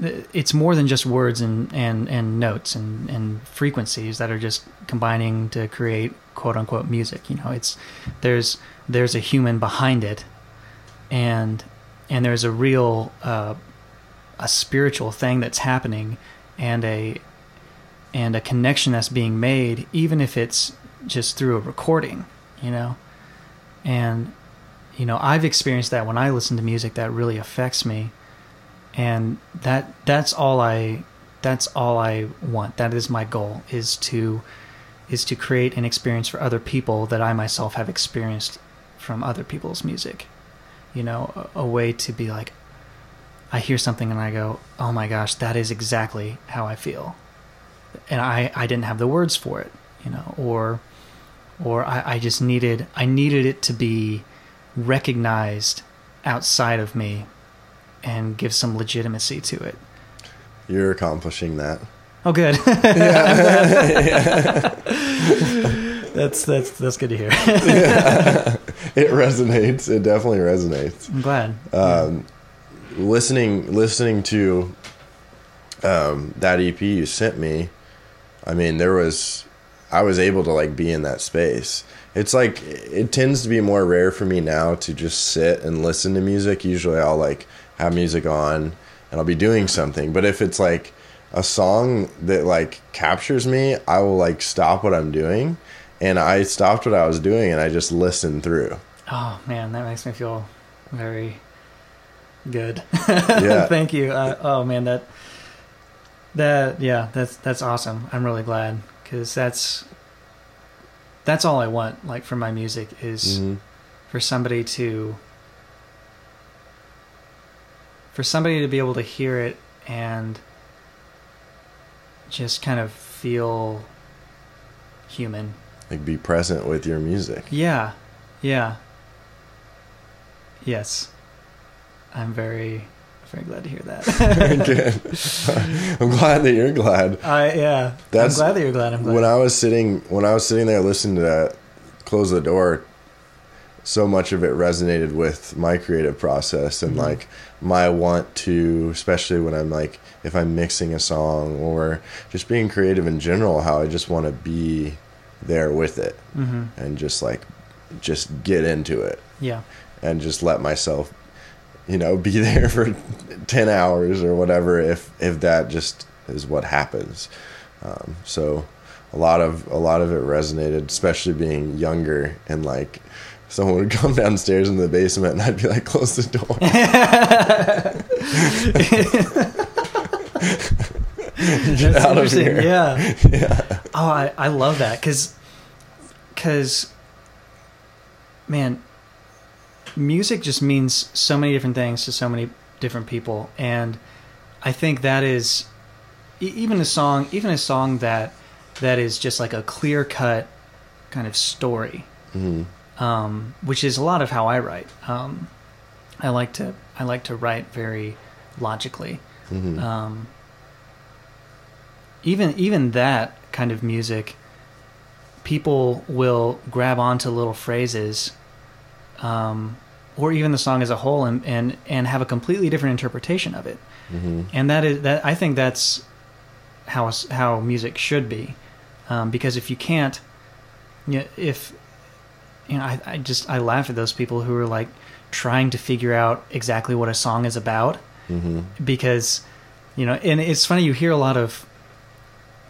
Speaker 2: it's more than just words and, and, and notes and, and frequencies that are just combining to create quote unquote music. You know, it's there's there's a human behind it, and and there's a real uh, a spiritual thing that's happening, and a and a connection that's being made, even if it's just through a recording. You know, and you know I've experienced that when I listen to music that really affects me and that that's all I that's all I want. That is my goal is to is to create an experience for other people that I myself have experienced from other people's music. You know, a, a way to be like I hear something and I go, "Oh my gosh, that is exactly how I feel." And I I didn't have the words for it, you know, or or I, I just needed I needed it to be recognized outside of me and give some legitimacy to it.
Speaker 1: You're accomplishing that.
Speaker 2: Oh, good. [laughs] [laughs] that's that's that's good to hear. [laughs]
Speaker 1: yeah. It resonates. It definitely resonates.
Speaker 2: I'm glad.
Speaker 1: Um, yeah. Listening, listening to um, that EP you sent me. I mean, there was, I was able to like be in that space. It's like it tends to be more rare for me now to just sit and listen to music. Usually, I'll like have music on and I'll be doing something. But if it's like a song that like captures me, I will like stop what I'm doing and I stopped what I was doing and I just listened through.
Speaker 2: Oh man, that makes me feel very good. [laughs] Yeah. Thank you. Uh, oh man, that that yeah, that's that's awesome. I'm really glad cuz that's that's all I want like for my music is mm-hmm. for somebody to for somebody to be able to hear it and just kind of feel human.
Speaker 1: Like be present with your music.
Speaker 2: Yeah. Yeah. Yes. I'm very very glad to hear that.
Speaker 1: good. [laughs] I'm glad that you're glad.
Speaker 2: I yeah. That's I'm glad that you're glad. I'm glad.
Speaker 1: When I was sitting when I was sitting there listening to that close the door so much of it resonated with my creative process and mm-hmm. like my want to especially when i'm like if i'm mixing a song or just being creative in general how i just want to be there with it mm-hmm. and just like just get into it
Speaker 2: yeah
Speaker 1: and just let myself you know be [laughs] there for 10 hours or whatever if if that just is what happens um, so a lot of a lot of it resonated especially being younger and like someone would [laughs] come downstairs in the basement and I'd be like, close the door. [laughs]
Speaker 2: Get out of here. Yeah. yeah. Oh, I, I love that because, because, man, music just means so many different things to so many different people. And I think that is even a song, even a song that, that is just like a clear cut kind of story. Mm-hmm um, which is a lot of how I write. Um, I like to I like to write very logically. Mm-hmm. Um, even even that kind of music, people will grab onto little phrases, um, or even the song as a whole, and, and and have a completely different interpretation of it. Mm-hmm. And that is that I think that's how how music should be, um, because if you can't, you know, if you know, I, I just I laugh at those people who are like trying to figure out exactly what a song is about mm-hmm. because you know, and it's funny you hear a lot of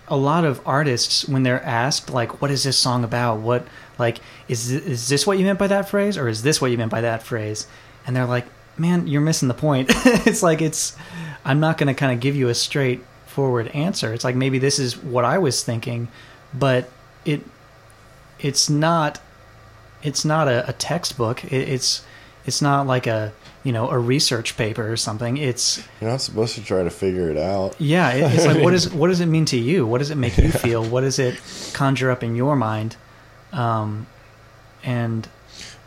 Speaker 2: a lot of artists when they're asked like what is this song about what like is this, is this what you meant by that phrase or is this what you meant by that phrase and they're like man you're missing the point [laughs] it's like it's i'm not going to kind of give you a straightforward answer it's like maybe this is what i was thinking but it it's not it's not a, a textbook. It, it's it's not like a you know a research paper or something. It's
Speaker 1: You're not supposed to try to figure it out.
Speaker 2: yeah, it, it's like [laughs] what is what does it mean to you? What does it make you feel? What does it conjure up in your mind? Um, and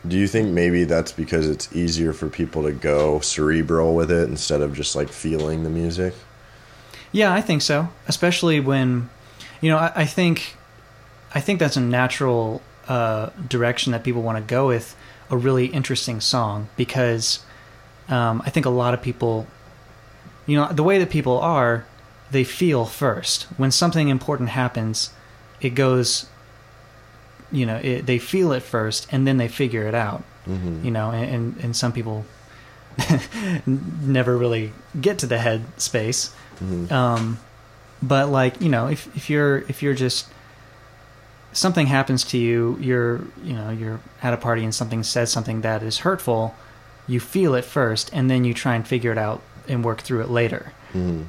Speaker 1: Do you think maybe that's because it's easier for people to go cerebral with it instead of just like feeling the music?
Speaker 2: Yeah, I think so. Especially when, you know, I, I think, I think that's a natural uh, direction that people want to go with a really interesting song because um, I think a lot of people, you know, the way that people are, they feel first. When something important happens, it goes, you know, it, they feel it first and then they figure it out.
Speaker 1: Mm-hmm.
Speaker 2: You know, and and, and some people [laughs] never really get to the head space.
Speaker 1: Mm-hmm.
Speaker 2: Um, but like you know, if if you're if you're just something happens to you, you're you know you're at a party and something says something that is hurtful, you feel it first, and then you try and figure it out and work through it later.
Speaker 1: Mm-hmm.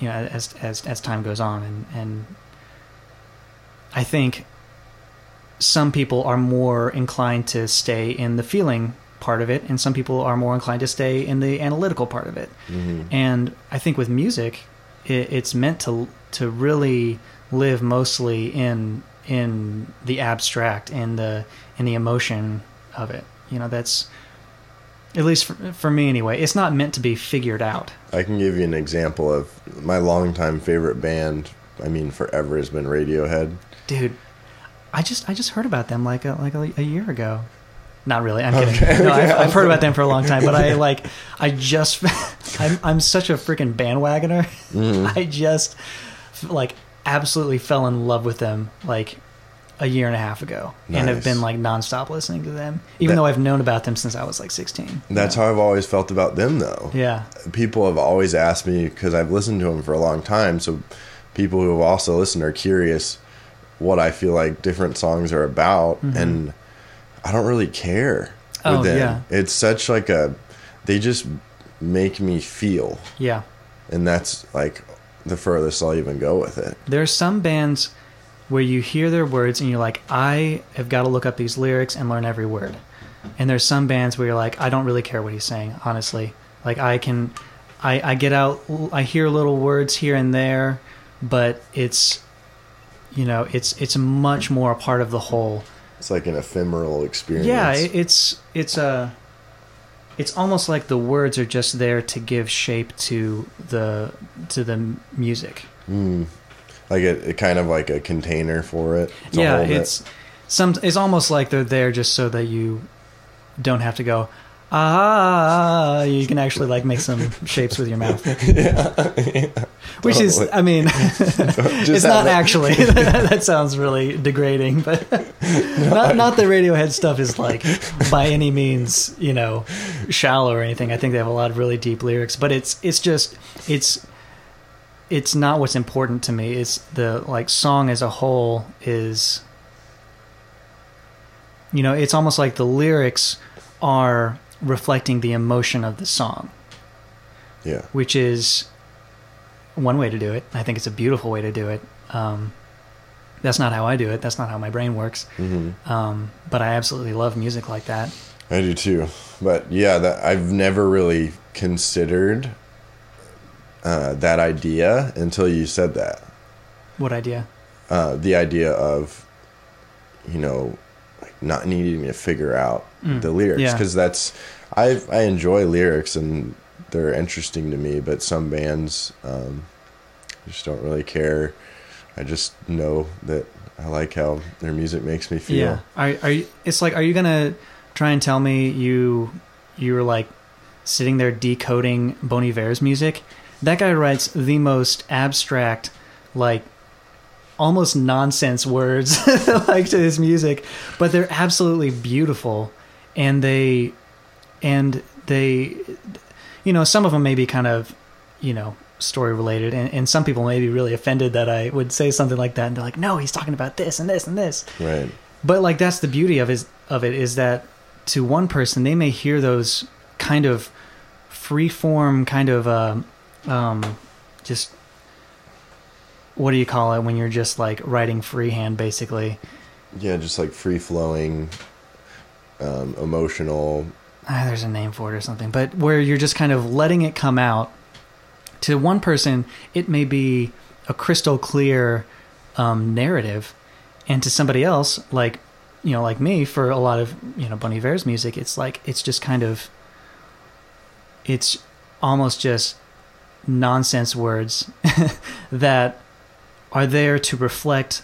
Speaker 2: You know, as as as time goes on, and and I think some people are more inclined to stay in the feeling part of it, and some people are more inclined to stay in the analytical part of it.
Speaker 1: Mm-hmm.
Speaker 2: And I think with music, it, it's meant to to really live mostly in in the abstract and the in the emotion of it. You know, that's at least for, for me anyway. It's not meant to be figured out.
Speaker 1: I can give you an example of my longtime favorite band. I mean, forever has been Radiohead.
Speaker 2: dude i just i just heard about them like a, like a, a year ago. Not really i'm kidding. No I've, I've heard about them for a long time but i [laughs] like i just [laughs] i'm, I'm such a freaking bandwagoner.
Speaker 1: Mm-hmm. [laughs]
Speaker 2: i just like absolutely fell in love with them like a year and a half ago and have been like nonstop listening to them even
Speaker 1: That-
Speaker 2: though i've known about them since i was like 16
Speaker 1: That's how I've always felt about them, though.
Speaker 2: yeah.
Speaker 1: People have always asked me because I've listened to them for a long time. So people who have also listened are curious what I feel like different songs are about, and I don't really care.
Speaker 2: Mm-hmm. Oh,
Speaker 1: with them.
Speaker 2: yeah.
Speaker 1: it's such like a they just make me feel,
Speaker 2: yeah
Speaker 1: and that's like the furthest I'll even go with it.
Speaker 2: There are some bands where you hear their words and you're like, I have got to look up these lyrics and learn every word. And there's some bands where you're like, I don't really care what he's saying, honestly. Like I can, I, I get out, I hear little words here and there, but it's, you know, it's it's much more a part of the whole.
Speaker 1: It's like an ephemeral experience.
Speaker 2: Yeah, it, it's it's a, it's almost like the words are just there to give shape to the to the music.
Speaker 1: Mm. Like a, a kind of like a container for it.
Speaker 2: yeah, it's some. It's almost like they're there just so that you don't have to go. Ah, you can actually like make some shapes with your mouth, [laughs] Yeah, which is, I mean, [laughs] it's not
Speaker 1: that-
Speaker 2: actually. [laughs] that sounds really degrading, but not not the Radiohead stuff is like by any means you know shallow or anything. I think they have a lot of really deep lyrics, but it's it's just it's it's not what's important to me. It's the like song as a whole is you know, it's almost like the lyrics are reflecting the emotion of the song,
Speaker 1: Yeah.
Speaker 2: which is one way to do it. I think it's a beautiful way to do it. Um, that's not how I do it. That's not how my brain works.
Speaker 1: hmm
Speaker 2: Um, but I absolutely love music like that.
Speaker 1: I do too. But yeah, that I've never really considered uh, that idea until you said that.
Speaker 2: What idea?
Speaker 1: Uh, the idea of, you know, like not needing to figure out
Speaker 2: Mm,
Speaker 1: the lyrics
Speaker 2: yeah.
Speaker 1: because that's I I enjoy lyrics and they're interesting to me. But some bands um, just don't really care. I just know that I like how their music makes me feel.
Speaker 2: Yeah. Are are you? It's like, are you gonna try and tell me you you were like sitting there decoding Bon Iver's music? That guy writes the most abstract, like almost nonsense words [laughs] like to his music, but they're absolutely beautiful, and they and they, you know, some of them may be kind of, you know. Story related, and, and some people may be really offended that I would say something like that, and they're like, "No, he's talking about this and this and this."
Speaker 1: Right.
Speaker 2: But like that's the beauty of is of it is that to one person they may hear those kind of free form kind of uh, um, just what do you call it when you're just like writing freehand basically
Speaker 1: Yeah, just like free flowing, um, emotional,
Speaker 2: ah, there's a name for it or something, but where you're just kind of letting it come out. To one person, it may be a crystal clear um, narrative, and to somebody else, like you know, like me, for a lot of you know Bon Iver's music, it's like it's just kind of, it's almost just nonsense words [laughs] that are there to reflect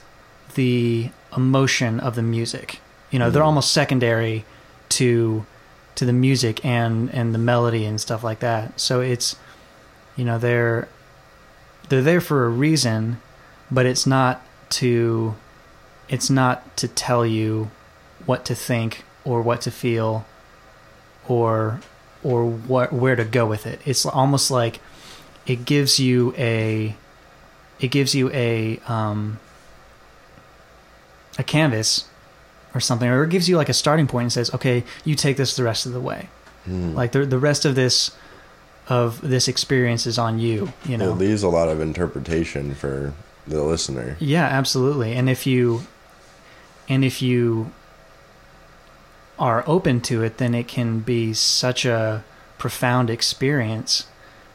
Speaker 2: the emotion of the music. You know, they're
Speaker 1: Mhm.
Speaker 2: almost secondary to to the music and and the melody and stuff like that. So it's you know, they're they're there for a reason, but it's not to it's not to tell you what to think or what to feel or or what where to go with it. It's almost like it gives you a it gives you a um a canvas or something or it gives you like a starting point and says okay you take this the rest of the way
Speaker 1: Mm.
Speaker 2: like the the rest of this of this experience is on you you know
Speaker 1: it leaves a lot of interpretation for the listener.
Speaker 2: yeah absolutely and if you and if you are open to it then it can be such a profound experience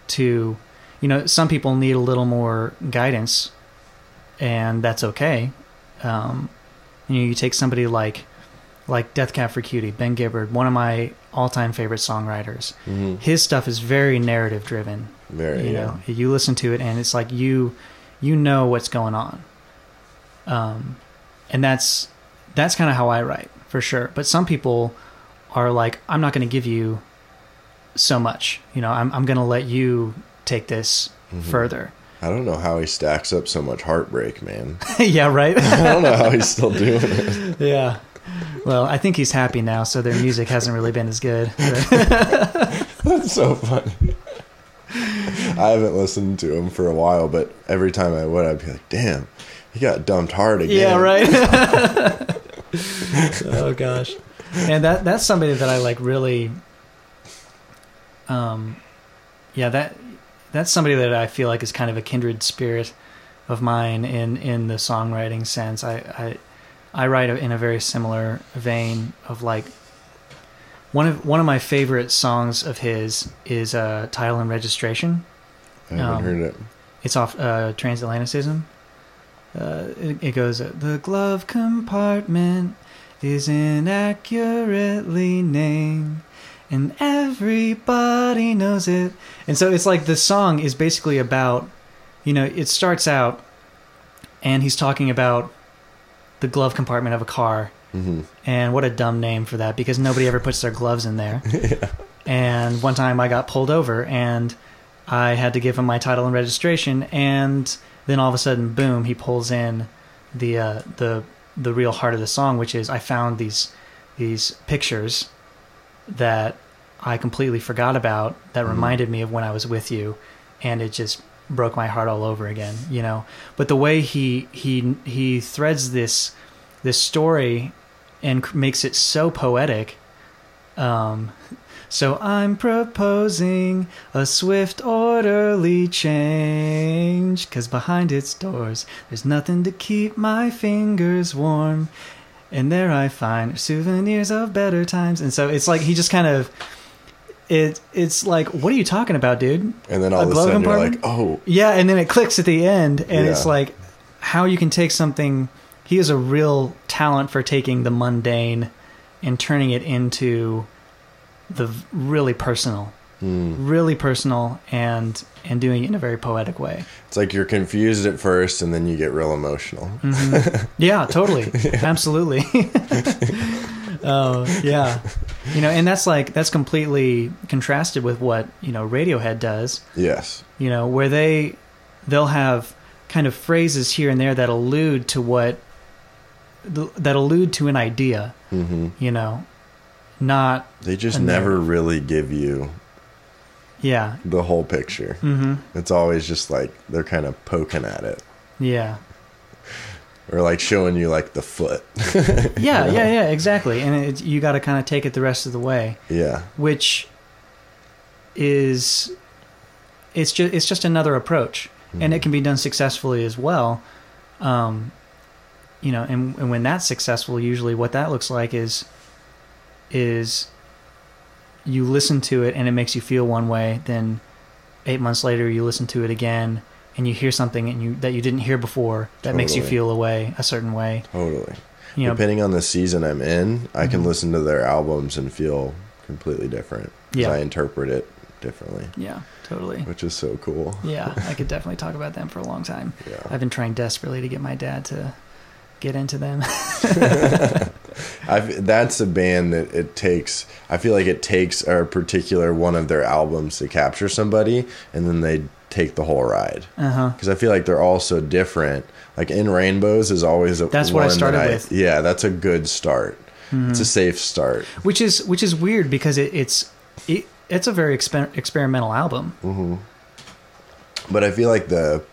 Speaker 2: to you know some people need a little more guidance and that's okay um, you know you take somebody like like Death Cab for Cutie Ben Gibbard one of my all-time favorite songwriters.
Speaker 1: Hmm
Speaker 2: his stuff is very narrative driven.
Speaker 1: Very,
Speaker 2: you
Speaker 1: yeah.
Speaker 2: know you listen to it and it's like you you know what's going on. Um and that's that's kind of how i write for sure. But some people are like i'm not going to give you so much. You know i'm, I'm going to let you take this
Speaker 1: Mhm.
Speaker 2: further
Speaker 1: I don't know how he stacks up so much heartbreak, man. [laughs]
Speaker 2: yeah right [laughs]
Speaker 1: I don't know how he's still [laughs] doing it.
Speaker 2: yeah well i think he's happy now so their music hasn't really been as good
Speaker 1: That's so funny. I haven't listened to him for a while, but every time I would, I'd be like, "Damn, he got dumped hard again."
Speaker 2: Yeah, right. oh gosh, and that that's somebody that I like really. Um, yeah that that's somebody that I feel like is kind of a kindred spirit of mine in in the songwriting sense. I I, I write in a very similar vein of like. One of one of my favorite songs of his is uh, "Title and Registration."
Speaker 1: I haven't
Speaker 2: Um,
Speaker 1: heard it.
Speaker 2: It's off uh, Transatlanticism. Uh, it, it goes, The glove compartment is inaccurately named, and everybody knows it. And so it's like the song is basically about, you know, it starts out, and he's talking about the glove compartment of a car.
Speaker 1: hmm
Speaker 2: And what a dumb name for that because nobody ever puts their gloves in there. [laughs]
Speaker 1: yeah.
Speaker 2: And one time I got pulled over and I had to give him my title and registration and then all of a sudden boom he pulls in the uh, the the real heart of the song which is I found these these pictures that I completely forgot about that
Speaker 1: Mhm.
Speaker 2: reminded me of when I was with you and it just broke my heart all over again you know but the way he he he threads this this story and makes it so poetic um so I'm proposing a swift, orderly change. Cause behind its doors, there's nothing to keep my fingers warm. And there I find souvenirs of better times. And so it's like he just kind of. It, it's like, what are you talking about, dude?
Speaker 1: And then all
Speaker 2: A
Speaker 1: of a sudden you're like, "Oh,
Speaker 2: Yeah, and then it clicks at the end, and it's like how you can take something. He has a real talent for taking the mundane and turning it into the really personal,
Speaker 1: hmm."
Speaker 2: really personal, and and doing it in a very poetic way.
Speaker 1: it's like you're confused at first, and then you get real emotional."
Speaker 2: Mhm. yeah, totally, [laughs] absolutely. [laughs] Oh yeah, you know, and that's like that's completely contrasted with what you know Radiohead does.
Speaker 1: Yes.
Speaker 2: you know where they they'll have kind of phrases here and there that allude to what that allude to an idea
Speaker 1: hmm
Speaker 2: you know not
Speaker 1: They just never
Speaker 2: narrative.
Speaker 1: really give you
Speaker 2: yeah.
Speaker 1: The whole picture.
Speaker 2: hmm
Speaker 1: It's always just like they're kind of poking at it,
Speaker 2: yeah.
Speaker 1: Or like showing you like the foot. [laughs]
Speaker 2: yeah
Speaker 1: You know?
Speaker 2: yeah yeah exactly. And it, you got to kind of take it the rest of the way.
Speaker 1: Yeah.
Speaker 2: which is it's just it's just another approach. And it can be done successfully as well. Um you know and, and when that's successful usually what that looks like is is you listen to it and it makes you feel one way, then eight months later you listen to it again and you hear something and you that you didn't hear before that makes you feel a way a certain way.
Speaker 1: Totally.
Speaker 2: You know,
Speaker 1: Depending on the season I'm in, I can
Speaker 2: Mhm.
Speaker 1: listen to their albums and feel completely different.
Speaker 2: Yeah.
Speaker 1: I interpret it differently,
Speaker 2: yeah, totally.
Speaker 1: which is so cool.
Speaker 2: Yeah, I could [laughs] definitely talk about them for a long time.
Speaker 1: Yeah.
Speaker 2: I've been trying desperately to get my dad to get into them. [laughs]
Speaker 1: That's a band that it takes. I feel like it takes a particular one of their albums to capture somebody, and then they take the whole ride. Because I feel like they're all so different. Like in Rainbows is always a.
Speaker 2: That's what I
Speaker 1: that
Speaker 2: started with.
Speaker 1: Yeah, that's a good start. It's a safe start.
Speaker 2: Which is which is weird because it, it's it, it's a very exper- experimental album.
Speaker 1: hmm But I feel like the,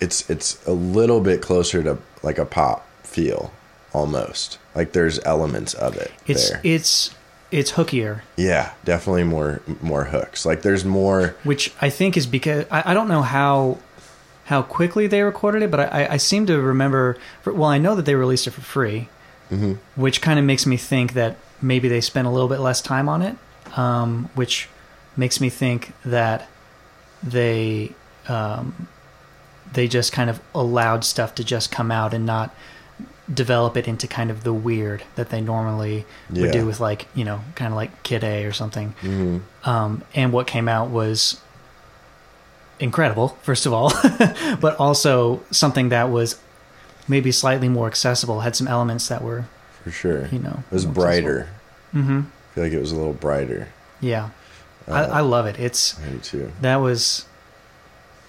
Speaker 1: it's it's a little bit closer to like a pop feel, almost. Like there's elements of it
Speaker 2: It's
Speaker 1: there.
Speaker 2: it's it's hookier,
Speaker 1: yeah, definitely more more hooks. Like there's more.
Speaker 2: which I think is because I, I don't know how how quickly they recorded it, but I, I- seem to remember. Well, I know that they released it for free,
Speaker 1: hmm
Speaker 2: which kind of makes me think that maybe they spent a little bit less time on it, um, which makes me think that they um, they just kind of allowed stuff to just come out and not develop it into kind of the weird that they normally would do with like you know kind of like Kid A or something.
Speaker 1: hmm
Speaker 2: Um, and what came out was incredible, first of all, [laughs] but also something that was maybe slightly more accessible, had some elements that were,
Speaker 1: For sure.
Speaker 2: you know,
Speaker 1: It was brighter.
Speaker 2: hmm
Speaker 1: I feel like it was a little brighter.
Speaker 2: Yeah.
Speaker 1: Uh,
Speaker 2: I, I love it. It's,
Speaker 1: do too.
Speaker 2: that was,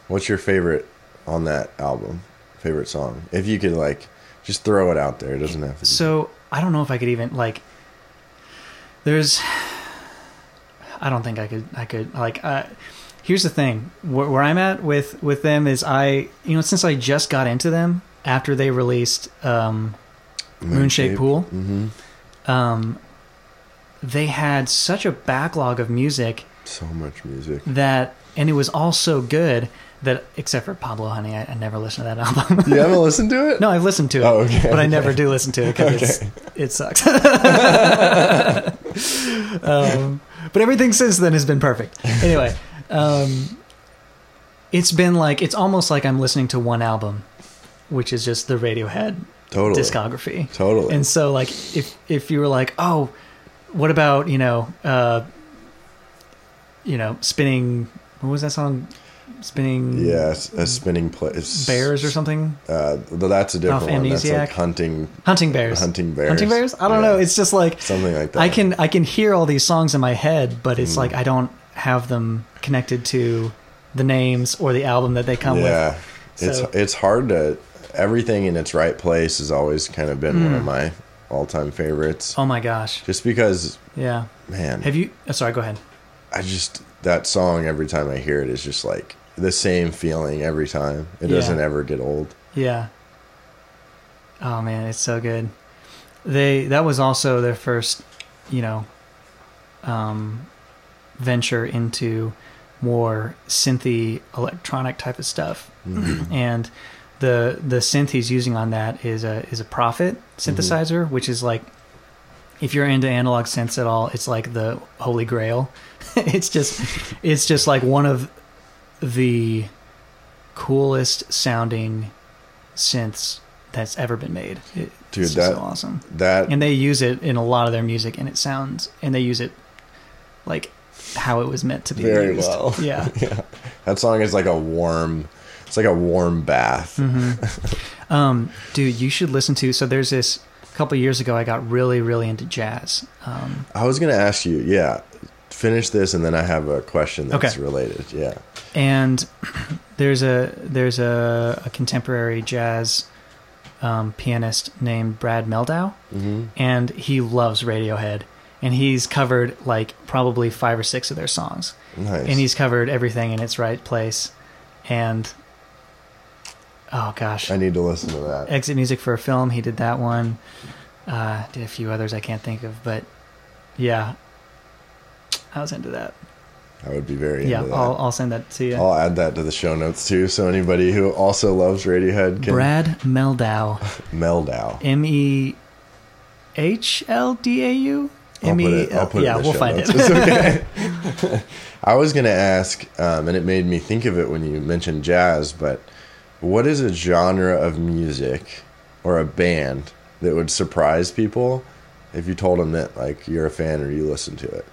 Speaker 1: What's your favorite on that album? Favorite song? If you could like just throw it out there. It doesn't have to be
Speaker 2: so I don't know if I could even, like, there's, I don't think I could, I could, like, uh, here's the thing where, where I'm at with, with them is I, you know, since I just got into them after they released, um, Moon Shaped Pool.
Speaker 1: hmm
Speaker 2: um, they had such a backlog of music
Speaker 1: So much music.
Speaker 2: that, and it was all so good that, except for Pablo Honey, I, I never listened to that [laughs] album.
Speaker 1: You haven't listened to it?
Speaker 2: no, I've listened to it,
Speaker 1: Oh, okay.
Speaker 2: but I never do listen to it because it sucks. [laughs] um, but everything since then has been perfect. Anyway, um, it's been like it's almost like I'm listening to one album, which is just the Radiohead
Speaker 1: Totally.
Speaker 2: discography.
Speaker 1: Totally.
Speaker 2: And so, like, if if you were like, oh, what about you know, uh, you know, spinning? What was that song? Spinning
Speaker 1: yeah, a spinning place.
Speaker 2: bears or something?
Speaker 1: Uh, that's a different one. That's like hunting,
Speaker 2: Hunting bears.
Speaker 1: hunting bears.
Speaker 2: Hunting bears. I don't
Speaker 1: Yeah.
Speaker 2: know. It's just like
Speaker 1: something like that.
Speaker 2: I can I can hear all these songs in my head, but it's
Speaker 1: Mm.
Speaker 2: like I don't have them connected to the names or the album that they come with.
Speaker 1: yeah, it's
Speaker 2: So-
Speaker 1: it's hard to. Everything in its right place has always kind of been one
Speaker 2: Mm.
Speaker 1: of my all-time favorites.
Speaker 2: Oh my gosh.
Speaker 1: Just because,
Speaker 2: Yeah.
Speaker 1: man,
Speaker 2: Have you? Oh, sorry. Go ahead.
Speaker 1: I just that song every time I hear it is just like the same feeling every time. It
Speaker 2: Yeah.
Speaker 1: doesn't ever get old.
Speaker 2: Yeah. Oh man, it's so good. They that was also their first, you know, um, venture into more synthy electronic type of stuff,
Speaker 1: Mhm. [clears throat]
Speaker 2: and the the synth he's using on that is a is a Prophet synthesizer, which is like. If you're into analog synths at all, it's like the holy grail. [laughs] it's just, it's just like one of the coolest sounding synths that's ever been made. It,
Speaker 1: Dude,
Speaker 2: it's just
Speaker 1: that-
Speaker 2: so awesome.
Speaker 1: That
Speaker 2: And they use it in a lot of their music, and it sounds, and they use it like how it was meant to be
Speaker 1: very
Speaker 2: used.
Speaker 1: well. [laughs]
Speaker 2: Yeah.
Speaker 1: yeah. That song is like a warm. It's like a warm bath.
Speaker 2: hmm [laughs] um, dude, you should listen to. So there's this. A couple years ago, I got really, really into jazz. Um,
Speaker 1: I was gonna ask you. Yeah, finish this, and then I have a question that's
Speaker 2: Okay.
Speaker 1: related. Yeah.
Speaker 2: and [clears throat] there's a there's a, a contemporary jazz um, pianist named Brad Mehldau,
Speaker 1: Mm-hmm.
Speaker 2: and he loves Radiohead, and he's covered like probably five or six of their songs,
Speaker 1: Nice.
Speaker 2: and he's covered everything in its right place, and oh gosh,
Speaker 1: I need to listen to that.
Speaker 2: exit music for a film, he did that one, uh, did a few others I can't think of, but yeah, I was into that.
Speaker 1: I would be very
Speaker 2: yeah. I'll I'll send that to you.
Speaker 1: I'll add that to the show notes too, so anybody who also loves Radiohead can
Speaker 2: Brad Mehldau, [laughs]
Speaker 1: Mehldau.
Speaker 2: M E H L D A U.
Speaker 1: Put it, I'll put
Speaker 2: yeah,
Speaker 1: it in the
Speaker 2: we'll find
Speaker 1: notes.
Speaker 2: it.
Speaker 1: It's okay. [laughs] [laughs] I was going to ask, um, and it made me think of it when you mentioned jazz, but what is a genre of music or a band that would surprise people if you told them that like you're a fan or you listen to it?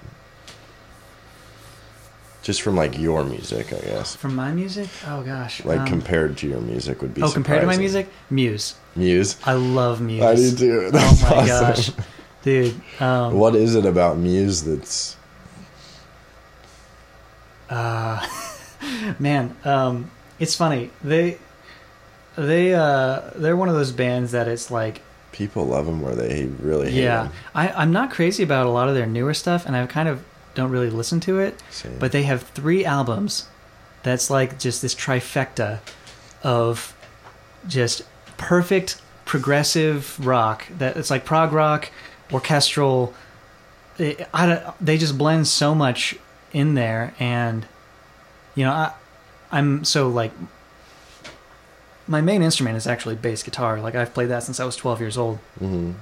Speaker 1: Just from like your music, I guess.
Speaker 2: From my music, oh gosh,
Speaker 1: Like
Speaker 2: um,
Speaker 1: compared to your music would be.
Speaker 2: oh, compared to my music, Muse.
Speaker 1: Muse.
Speaker 2: I love Muse.
Speaker 1: I do too. That's
Speaker 2: oh my
Speaker 1: awesome.
Speaker 2: gosh, dude. Um,
Speaker 1: What is it about Muse that's
Speaker 2: Uh, [laughs] man, um, it's funny. They they uh, they're one of those bands that it's like
Speaker 1: people love them where they really hate
Speaker 2: yeah.
Speaker 1: them?
Speaker 2: I I'm not crazy about a lot of their newer stuff, and I've kind of don't really listen to it. But they have three albums. That's like just this trifecta of just perfect progressive rock. That it's like prog rock, orchestral. It, I don't, they just blend so much in there, and you know, I, I'm so like my main instrument is actually bass guitar. Like I've played that since I was 12 years old,
Speaker 1: hmm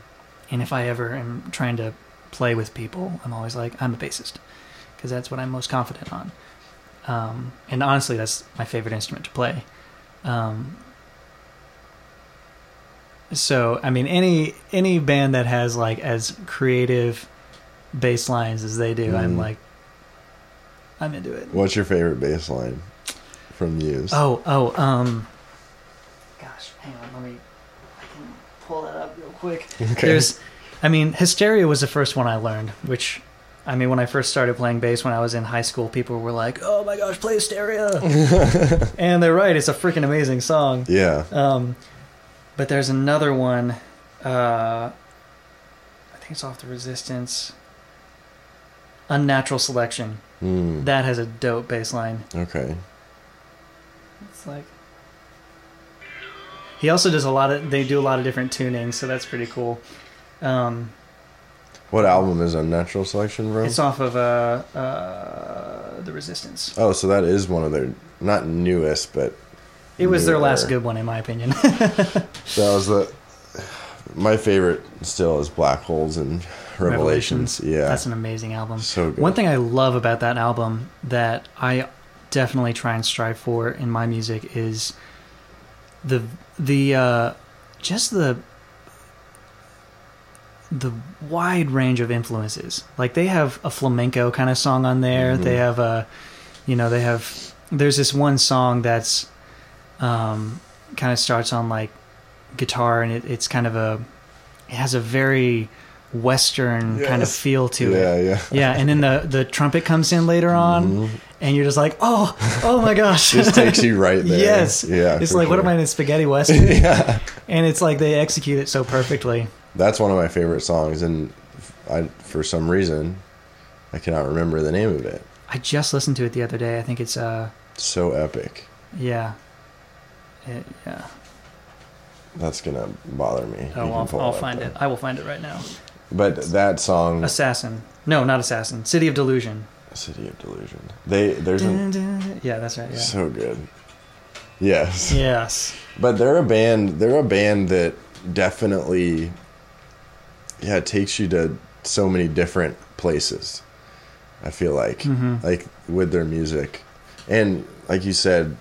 Speaker 2: and if I ever am trying to play with people, I'm always like, I'm a bassist because that's what I'm most confident on. Um, and honestly, that's my favorite instrument to play. Um, so, I mean, any any band that has like as creative bass lines as they do, I'm
Speaker 1: Mhm.
Speaker 2: like, I'm into it.
Speaker 1: What's your favorite bass line from Muse?
Speaker 2: Oh, oh, um, gosh, hang on, let me, I can pull that up real quick. [laughs]
Speaker 1: okay.
Speaker 2: There's, I mean, Hysteria was the first one I learned, which, I mean, when I first started playing bass when I was in high school, people were like, oh my gosh, play Hysteria. [laughs] and they're right, it's a freaking amazing song.
Speaker 1: yeah.
Speaker 2: Um, but there's another one, uh, I think it's off the Resistance. Unnatural Selection.
Speaker 1: Mm.
Speaker 2: That has a dope bass line.
Speaker 1: Okay.
Speaker 2: It's like. He also does a lot of. They do a lot of different tunings, so that's pretty cool. Um,
Speaker 1: What album is Unnatural Selection from?
Speaker 2: It's off of uh, uh, the Resistance.
Speaker 1: oh, so that is one of their not newest, but
Speaker 2: It was their last good one, in my opinion. [laughs]
Speaker 1: That was the my favorite. Still is Black Holes and Revelations. Yeah,
Speaker 2: That's an amazing album.
Speaker 1: so good.
Speaker 2: One thing I love about that album that I definitely try and strive for in my music is the the uh, just the the wide range of influences. Like they have a flamenco kind of song on there.
Speaker 1: Mhm.
Speaker 2: They have a you know, they have there's this one song that's um kind of starts on like guitar and it, it's kind of a it has a very western kind of feel to
Speaker 1: yeah,
Speaker 2: it.
Speaker 1: yeah,
Speaker 2: Yeah, yeah. and then the the trumpet comes in later on,
Speaker 1: Mhm.
Speaker 2: and you're just like, oh, oh my gosh!
Speaker 1: Just takes you right [laughs] there.
Speaker 2: yes,
Speaker 1: Yeah.
Speaker 2: It's like, what am I in a spaghetti western? [laughs]
Speaker 1: yeah.
Speaker 2: and it's like they execute it so perfectly.
Speaker 1: That's one of my favorite songs, and I, for some reason, I cannot remember the name of it.
Speaker 2: I just listened to it the other day. I think it's uh,
Speaker 1: so epic.
Speaker 2: yeah, It- yeah.
Speaker 1: That's gonna bother me.
Speaker 2: Oh,
Speaker 1: can
Speaker 2: I'll, I'll find
Speaker 1: though.
Speaker 2: it. I will find it right now.
Speaker 1: But that song,
Speaker 2: Assassin. No, not assassin. City of Delusion.
Speaker 1: "City of Delusion," they there's a,
Speaker 2: Dun, dun, dun. Yeah, that's right. Yeah.
Speaker 1: so good. Yes.
Speaker 2: yes.
Speaker 1: But they're a band. They're a band that definitely, yeah, it takes you to so many different places. I feel like,
Speaker 2: Mhm.
Speaker 1: like with their music, and like you said,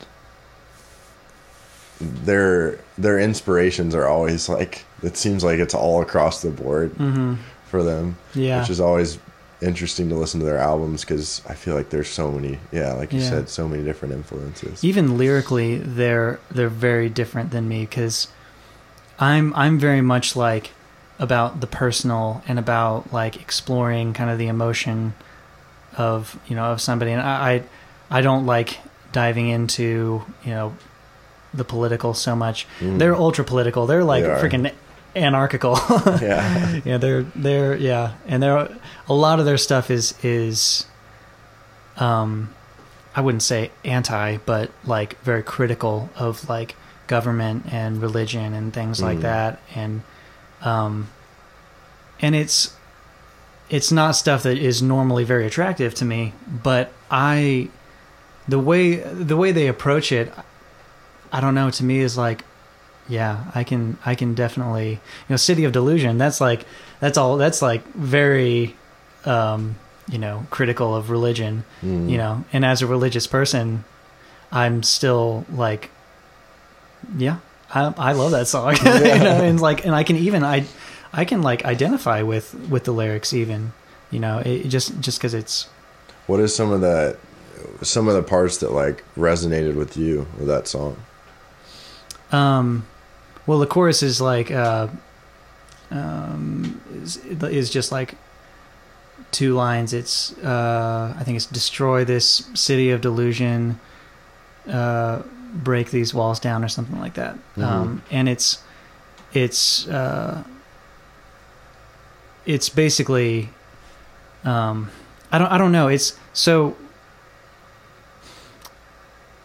Speaker 1: their their inspirations are always like it seems like it's all across the board
Speaker 2: hmm
Speaker 1: for them,
Speaker 2: Yeah.
Speaker 1: which is always interesting to listen to their albums because I feel like there's so many, yeah, like you
Speaker 2: Yeah.
Speaker 1: said, so many different influences.
Speaker 2: even lyrically they're they're very different than me because i'm i'm very much like about the personal and about like exploring kind of the emotion of you know of somebody. And i i, I don't like diving into you know the political so much.
Speaker 1: Mm.
Speaker 2: they're ultra political. They're like
Speaker 1: They
Speaker 2: freaking anarchical. [laughs]
Speaker 1: Yeah.
Speaker 2: yeah they're they're yeah. And they're a lot of their stuff is is um i wouldn't say anti but like very critical of like government and religion and things like
Speaker 1: Mm.
Speaker 2: that. And um and it's it's not stuff that is normally very attractive to me but i the way the way they approach it i don't know to me is like yeah i can i can definitely you know city of delusion that's like that's all that's like very um, you know, critical of religion,
Speaker 1: Mhm.
Speaker 2: you know, and as a religious person, I'm still like, yeah, I, I love that song, [laughs] you know, and like, and I can even, I, I can like identify with, with the lyrics even, you know, it, just, just cause it's,
Speaker 1: What is some of the some of the parts that like resonated with you with that song?
Speaker 2: Um, well, the chorus is like, uh, um, is, is just like two lines. It's, uh, I think it's destroy this city of delusion, uh, break these walls down or something like that. Um, and it's, it's, uh, it's basically, um, I don't, I don't know. It's so,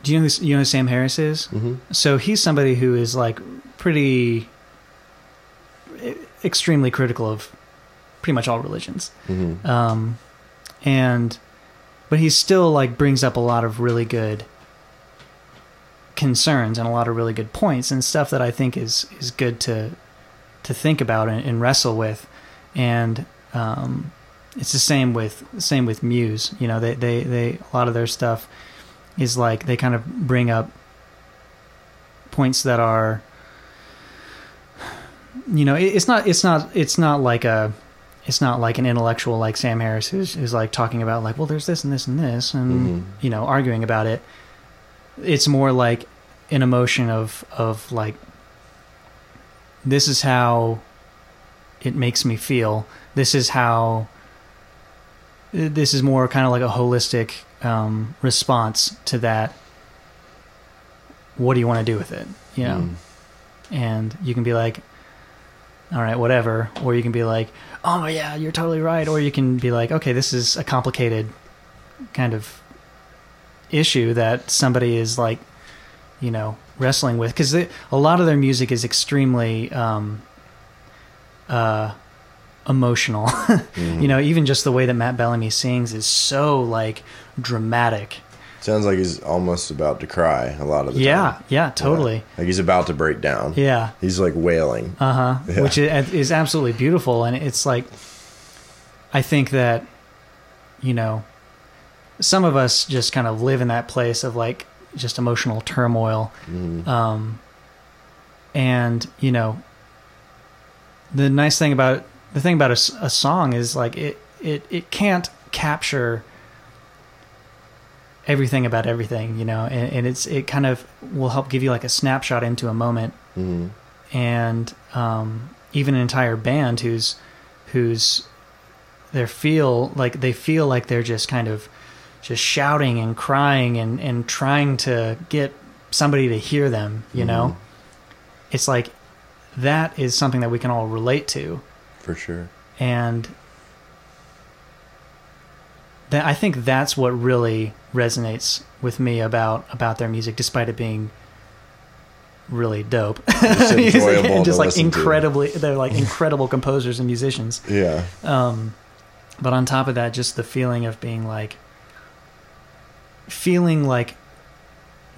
Speaker 2: do you know who, you know who Sam Harris is?
Speaker 1: Mm-hmm.
Speaker 2: so he's somebody who is like pretty extremely critical of pretty much all religions
Speaker 1: Mm-hmm.
Speaker 2: um and but he still like brings up a lot of really good concerns and a lot of really good points and stuff that i think is is good to to think about and, and wrestle with. And um it's the same with same with muse. You know they they they a lot of their stuff is like they kind of bring up points that are you know it's not it's not it's not like a it's not like an intellectual like Sam Harris who's, who's like talking about like well there's this and this and this and
Speaker 1: Mhm.
Speaker 2: you know arguing about it it's more like an emotion of of like this is how it makes me feel. This is how this is more kind of like a holistic um, response to that. What do you want to do with it? You know?
Speaker 1: Mm.
Speaker 2: and you can be like all right whatever. Or you can be like oh yeah you're totally right. Or you can be like okay this is a complicated kind of issue that somebody is like you know wrestling with because a lot of their music is extremely um uh emotional [laughs]
Speaker 1: Mm-hmm.
Speaker 2: you know even just the way that matt bellamy sings is so like dramatic
Speaker 1: Sounds like he's almost about to cry a lot of the
Speaker 2: yeah
Speaker 1: time.
Speaker 2: yeah yeah, totally
Speaker 1: Like he's about to break down.
Speaker 2: yeah
Speaker 1: He's like wailing.
Speaker 2: Uh huh.
Speaker 1: Yeah.
Speaker 2: Which is, is absolutely beautiful, and it's like, I think that, you know, some of us just kind of live in that place of like just emotional turmoil,
Speaker 1: Mhm.
Speaker 2: um, and you know, the nice thing about the thing about a song is like it it it can't capture everything about everything, you know, and, and it's it kind of will help give you like a snapshot into a moment
Speaker 1: Mhm.
Speaker 2: and um, even an entire band who's who's they feel like they feel like they're just kind of just shouting and crying and and trying to get somebody to hear them you know it's like that is something that we can all relate to
Speaker 1: For sure.
Speaker 2: and that I think that's what really resonates with me about about their music, despite it being really dope. [laughs]
Speaker 1: Just enjoyable
Speaker 2: And just
Speaker 1: to
Speaker 2: like
Speaker 1: listen to.
Speaker 2: incredibly, they're like [laughs] incredible composers and musicians.
Speaker 1: Yeah.
Speaker 2: Um, but on top of that, just the feeling of being like, feeling like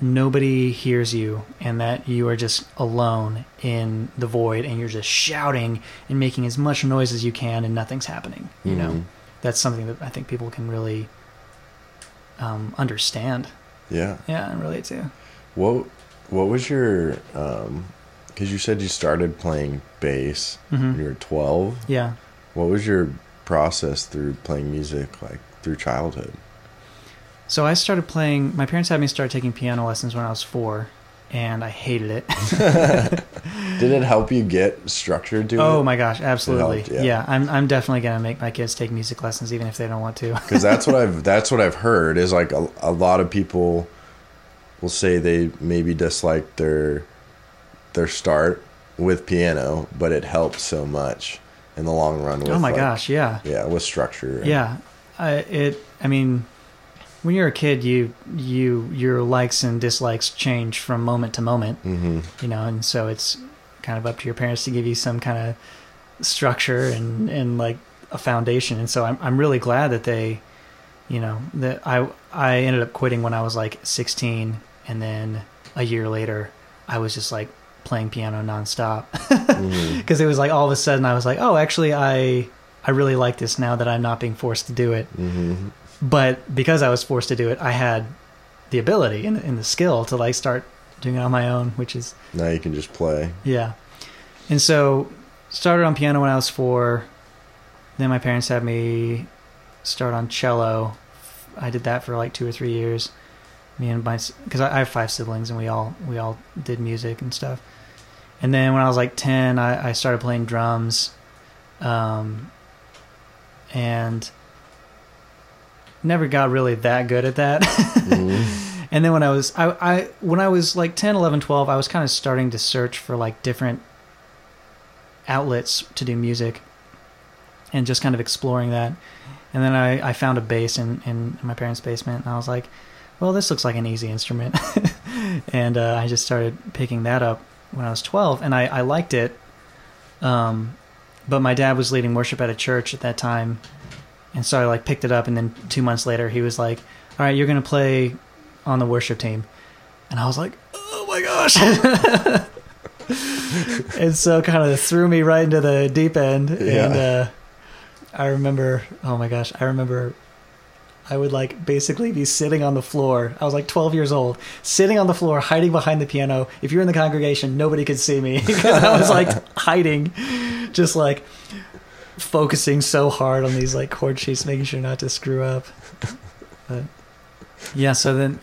Speaker 2: nobody hears you and that you are just alone in the void and you're just shouting and making as much noise as you can and nothing's happening. You know,
Speaker 1: Mhm.
Speaker 2: that's something that I think people can really um, understand.
Speaker 1: Yeah.
Speaker 2: Yeah, and relate to.
Speaker 1: What What was your? Because you said you started playing bass
Speaker 2: Mhm.
Speaker 1: when you were twelve.
Speaker 2: Yeah.
Speaker 1: What was your process through playing music, like through childhood?
Speaker 2: So I started playing. My parents had me start taking piano lessons when I was four, and I hated it. [laughs]
Speaker 1: Did it help you get structured to oh it?
Speaker 2: oh my gosh, absolutely.
Speaker 1: helped, yeah.
Speaker 2: yeah. I'm I'm definitely gonna make my kids take music lessons even if they don't want to. [laughs]
Speaker 1: because that's what I've that's what I've heard is like a, a lot of people will say they maybe dislike their their start with piano, but it helps so much in the long run. With
Speaker 2: oh my
Speaker 1: like-
Speaker 2: gosh, yeah,
Speaker 1: yeah, with structure.
Speaker 2: yeah. I, it. I mean, when you're a kid, you you your likes and dislikes change from moment to moment.
Speaker 1: hmm
Speaker 2: You know, and so it's kind of up to your parents to give you some kind of structure and and like a foundation. And so I'm I'm really glad that they, you know, that I I ended up quitting when I was like 16, and then a year later, I was just like playing piano nonstop [laughs] because it was like all of a sudden I was like, oh, actually, I I really like this now that I'm not being forced to do it.
Speaker 1: Mm-hmm.
Speaker 2: But because I was forced to do it, I had the ability and, and the skill to like start doing it on my own, which is
Speaker 1: Now you can just play.
Speaker 2: yeah. And so started on piano when I was four. Then my parents had me start on cello. I did that for like two or three years. Me and my because I I have five siblings and we all we all did music and stuff. And then when I was like ten, I, I started playing drums, um, and never got really that good at that.
Speaker 1: Mhm. [laughs]
Speaker 2: And then when I was I, I when I was like 10, 11, 12, I was kind of starting to search for like different outlets to do music and just kind of exploring that. And then I, I found a bass in, in my parents' basement and I was like, well, this looks like an easy instrument. [laughs] and uh, I just started picking that up when I was 12 and I, I liked it. Um, but my dad was leading worship at a church at that time. And so I like picked it up and then two months later he was like, all right, you're going to play on the worship team. And I was like, oh my gosh. [laughs] and so kind of threw me right into the deep end. And
Speaker 1: Yeah.
Speaker 2: uh, I remember, oh my gosh, I remember I would like basically be sitting on the floor. I was like 12 years old, sitting on the floor, hiding behind the piano. If you're in the congregation, nobody could see me [laughs] because I was like hiding, just like focusing so hard on these like chord sheets, making sure not to screw up. But yeah, so then,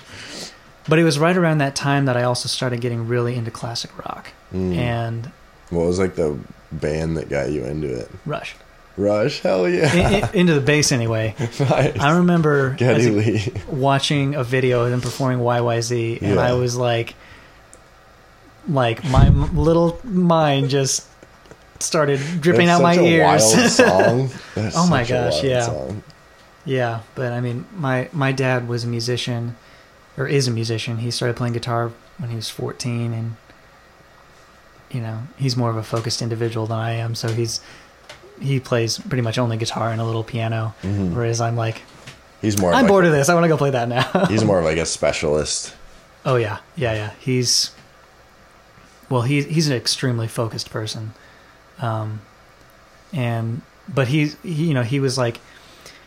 Speaker 2: but it was right around that time that I also started getting really into classic rock
Speaker 1: Mm.
Speaker 2: and
Speaker 1: What was like the band that got you into it?
Speaker 2: Rush.
Speaker 1: Rush, hell yeah!
Speaker 2: I- I- into the bass anyway. [laughs]
Speaker 1: Nice.
Speaker 2: I remember a- watching a video of them performing YYZ, and
Speaker 1: Yeah.
Speaker 2: I was like, like my little mind just started dripping
Speaker 1: That's
Speaker 2: out my ears. [laughs] Oh my gosh, yeah.
Speaker 1: song.
Speaker 2: yeah, but I mean, my my dad was a musician, or is a musician. He started playing guitar when he was fourteen, and you know he's more of a focused individual than I am. So he's he plays pretty much only guitar and a little piano,
Speaker 1: Mhm.
Speaker 2: whereas I'm like,
Speaker 1: He's more.
Speaker 2: I'm
Speaker 1: like,
Speaker 2: bored of this. I want to go play that now.
Speaker 1: He's more of [laughs] like a specialist.
Speaker 2: Oh yeah, yeah, yeah. He's well, he's he's an extremely focused person, um, and but he's he, you know he was like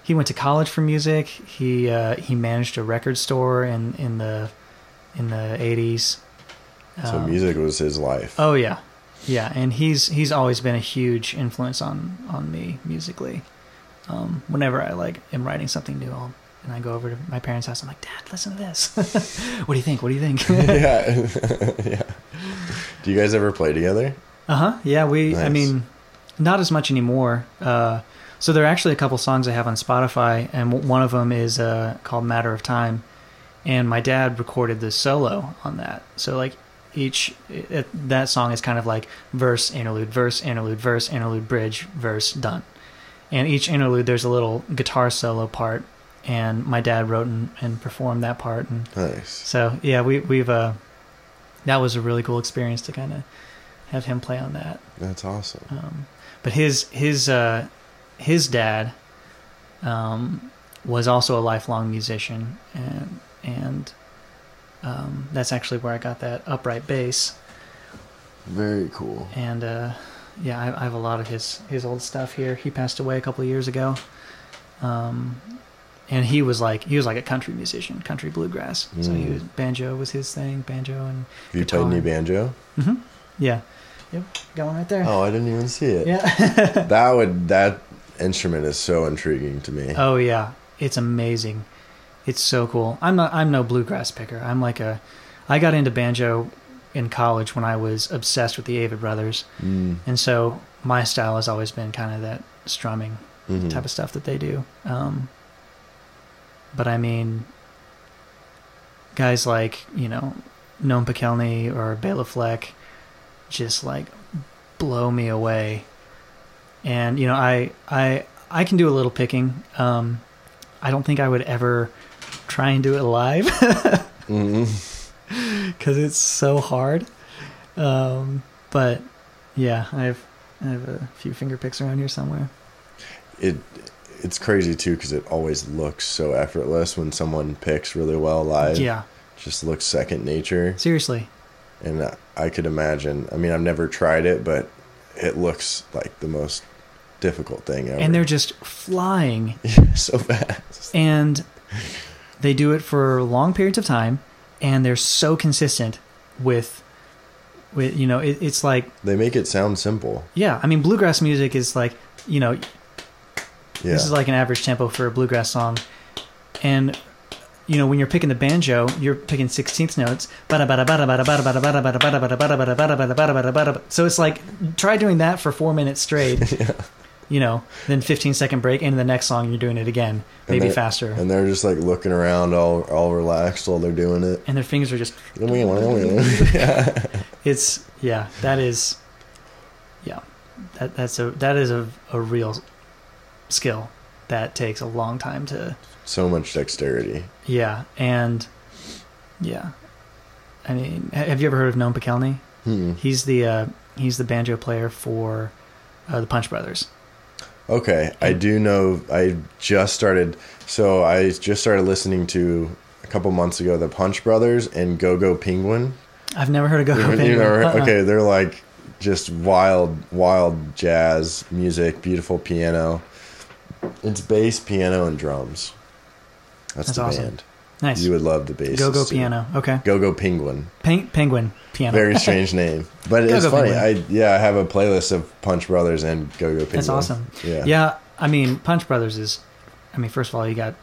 Speaker 2: he went to college for music. He uh, he managed a record store in in the in the eighties.
Speaker 1: So music was his life.
Speaker 2: Oh yeah, yeah, and he's he's always been a huge influence on on me musically. Um, whenever I like am writing something new, I'll, and I go over to my parents' house, I'm like, Dad, listen to this. [laughs] what do you think? What do you think? [laughs]
Speaker 1: yeah, [laughs] yeah. Do you guys ever play together?
Speaker 2: Uh huh. Yeah, we. I mean, not as much anymore. Uh, so there are actually a couple songs I have on Spotify, and one of them is uh, called "Matter of Time," and my dad recorded the solo on that. So like each it, that song is kind of like verse, interlude, verse, interlude, verse, interlude, bridge, verse, done. And each interlude, there's a little guitar solo part, and my dad wrote and, and performed that part, and
Speaker 1: Nice.
Speaker 2: so yeah, we we've uh, that was a really cool experience to kind of have him play on that.
Speaker 1: That's awesome.
Speaker 2: Um, but his his uh, his dad um, was also a lifelong musician, and and um, that's actually where I got that upright bass.
Speaker 1: Very cool.
Speaker 2: And uh, yeah, I, I have a lot of his his old stuff here. He passed away a couple of years ago. Um, and he was like he was like a country musician, country bluegrass. So he
Speaker 1: Mm.
Speaker 2: was banjo was his thing, banjo and
Speaker 1: Have you
Speaker 2: Guitar.
Speaker 1: played any banjo?
Speaker 2: hmm yeah, yep, got one right there.
Speaker 1: Oh, I didn't even see it.
Speaker 2: Yeah. [laughs]
Speaker 1: That would that instrument is so intriguing to me.
Speaker 2: Oh yeah, it's amazing. It's so cool. I'm not. I'm no bluegrass picker. I'm like a. I got into banjo in college when I was obsessed with the Avett Brothers,
Speaker 1: Mm.
Speaker 2: and so my style has always been kind of that strumming
Speaker 1: Mhm.
Speaker 2: type of stuff that they do. Um, but I mean, guys like you know Noam Pikelny or Bela Fleck just like blow me away. And you know, I I I can do a little picking. Um, I don't think I would ever try and do it live [laughs] because it's so hard. Um, but yeah, I have I have a few finger picks around here somewhere.
Speaker 1: It it's crazy too because it always looks so effortless when someone picks really well live.
Speaker 2: Yeah,
Speaker 1: just looks second nature.
Speaker 2: seriously.
Speaker 1: And I- could imagine. I mean, I've never tried it, but it looks like the most difficult thing ever.
Speaker 2: and they're just flying [laughs]
Speaker 1: so fast.
Speaker 2: and they do it for long periods of time and they're so consistent with with you know it, it's like
Speaker 1: They make it sound simple.
Speaker 2: yeah i mean bluegrass music is like you know
Speaker 1: Yeah.
Speaker 2: this is like an average tempo for a bluegrass song and you know when you're picking the banjo you're picking 16th notes so it's like try doing that for four minutes straight you know then 15 second break and the next song you're doing it again maybe faster
Speaker 1: and they're just like looking around all all relaxed while they're doing it.
Speaker 2: and their fingers are just it's yeah that is yeah that that's a that is a, a real skill that takes a long time to
Speaker 1: So much dexterity.
Speaker 2: yeah and yeah i mean have you ever heard of noam Pikelny?
Speaker 1: Hmm.
Speaker 2: he's the uh he's the banjo player for uh, the punch brothers
Speaker 1: Okay, I do know. I just started. So I just started listening to a couple months ago the Punch Brothers and Go Go Penguin.
Speaker 2: i've never heard of go
Speaker 1: You
Speaker 2: go
Speaker 1: know,
Speaker 2: Penguin. Uh-uh.
Speaker 1: okay, they're like just wild, wild jazz music, beautiful piano. It's bass, piano, and drums. That's,
Speaker 2: That's
Speaker 1: the
Speaker 2: awesome.
Speaker 1: band.
Speaker 2: nice
Speaker 1: You would love the bass.
Speaker 2: go go piano okay
Speaker 1: Go Go Penguin.
Speaker 2: Pen- penguin piano
Speaker 1: Very [laughs] strange name, but it's funny.
Speaker 2: Penguin.
Speaker 1: I yeah, I have a playlist of Punch Brothers and Go Go Penguin.
Speaker 2: That's awesome.
Speaker 1: Yeah.
Speaker 2: Yeah, I mean, Punch Brothers is. I mean, first of all, you got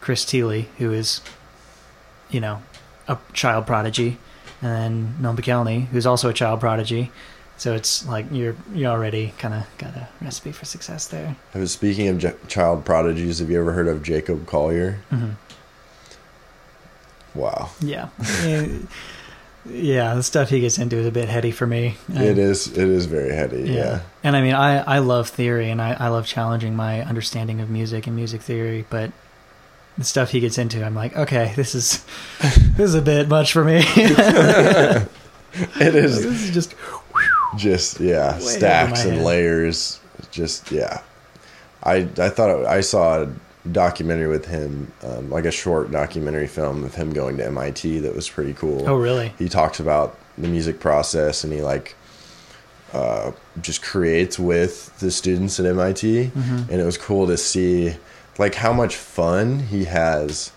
Speaker 2: Chris Thile, who is, you know, a child prodigy, and then Noam Pikelny, who's also a child prodigy. So it's like you're you already kind of got a recipe for success there.
Speaker 1: I was speaking of j- child prodigies. Have you ever heard of Jacob Collier?
Speaker 2: hmm
Speaker 1: Wow,
Speaker 2: Yeah, Eh, yeah. The stuff he gets into is a bit heady for me.
Speaker 1: it is. It is very heady. Yeah.
Speaker 2: And I mean, I, I love theory and I, I love challenging my understanding of music and music theory, but the stuff he gets into, I'm like, okay, this is [laughs] this is a bit much for me. [laughs]
Speaker 1: it
Speaker 2: this
Speaker 1: is
Speaker 2: is just
Speaker 1: just yeah,
Speaker 2: Way
Speaker 1: stacks and layers. Just yeah. I I thought I saw a documentary with him, um, like a short documentary film of him going to MIT. That was pretty cool.
Speaker 2: oh really?
Speaker 1: he talks about the music process and he like uh, just creates with the students at MIT
Speaker 2: Mhm.
Speaker 1: and it was cool to see like how much fun he has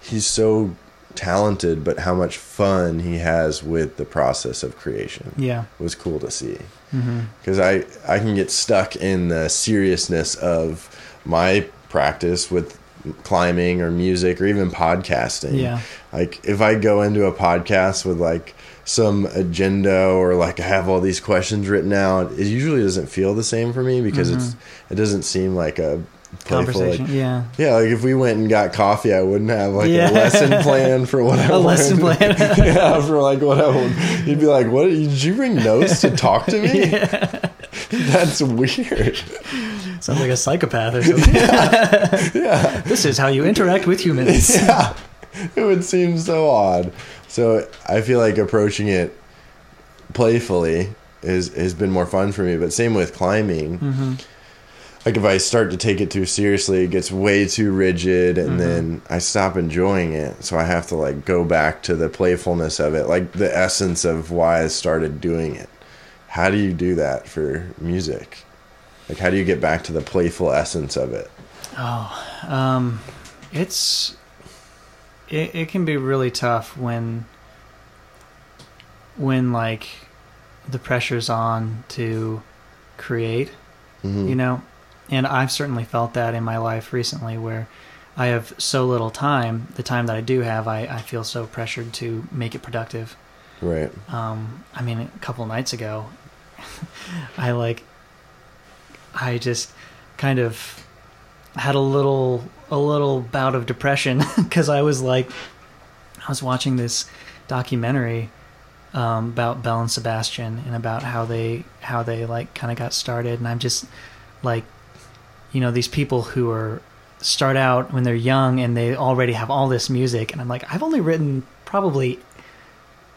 Speaker 1: he's so talented but how much fun he has with the process of creation.
Speaker 2: Yeah.
Speaker 1: it was cool to see.
Speaker 2: Mm-hmm.
Speaker 1: Because I, I can get stuck in the seriousness of my practice with climbing or music or even podcasting.
Speaker 2: Yeah.
Speaker 1: like if i go into a podcast with like some agenda or like i have all these questions written out it usually doesn't feel the same for me because mm-hmm. it's it doesn't seem like a
Speaker 2: Conversation.
Speaker 1: like
Speaker 2: yeah.
Speaker 1: yeah like if we went and got coffee i wouldn't have like
Speaker 2: Yeah.
Speaker 1: a lesson plan for what [laughs] i
Speaker 2: A lesson [laughs] plan.
Speaker 1: yeah for like what i would you'd be like what did you bring notes to talk to me [laughs] that's weird
Speaker 2: Sounds like a psychopath or something.
Speaker 1: yeah
Speaker 2: this is how you interact with humans.
Speaker 1: yeah it would seem so odd so i feel like approaching it playfully is has been more fun for me but same with climbing
Speaker 2: hmm
Speaker 1: like if i start to take it too seriously it gets way too rigid and then i stop enjoying it. So i have to like go back to the playfulness of it like the essence of why i started doing it. How do you do that for music? Like how do you get back to the playful essence of it?
Speaker 2: Oh, um, it's it, it can be really tough when when like the pressure's on to create,
Speaker 1: Mhm.
Speaker 2: you know, and I've certainly felt that in my life recently where I have so little time. The time that I do have, I, I feel so pressured to make it productive.
Speaker 1: right
Speaker 2: Um, I mean, a couple nights ago, [laughs] I like, I just kind of had a little, a little bout of depression [laughs] because I was like, I was watching this documentary um, about Belle and Sebastian and about how they, how they like kind of got started, and I'm just like, you know, these people who are start out when they're young and they already have all this music, and I'm like, I've only written probably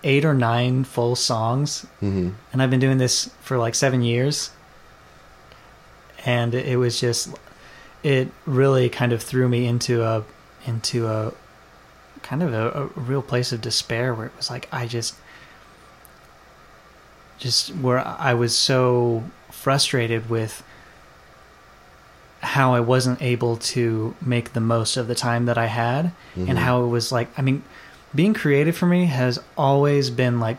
Speaker 2: eight or nine full songs
Speaker 1: hmm
Speaker 2: and I've been doing this for like seven years. And it was just, it really kind of threw me into a, into a kind of a, a real place of despair where it was like, I just, just where I was so frustrated with how I wasn't able to make the most of the time that I had and how it was like I mean being creative for me has always been like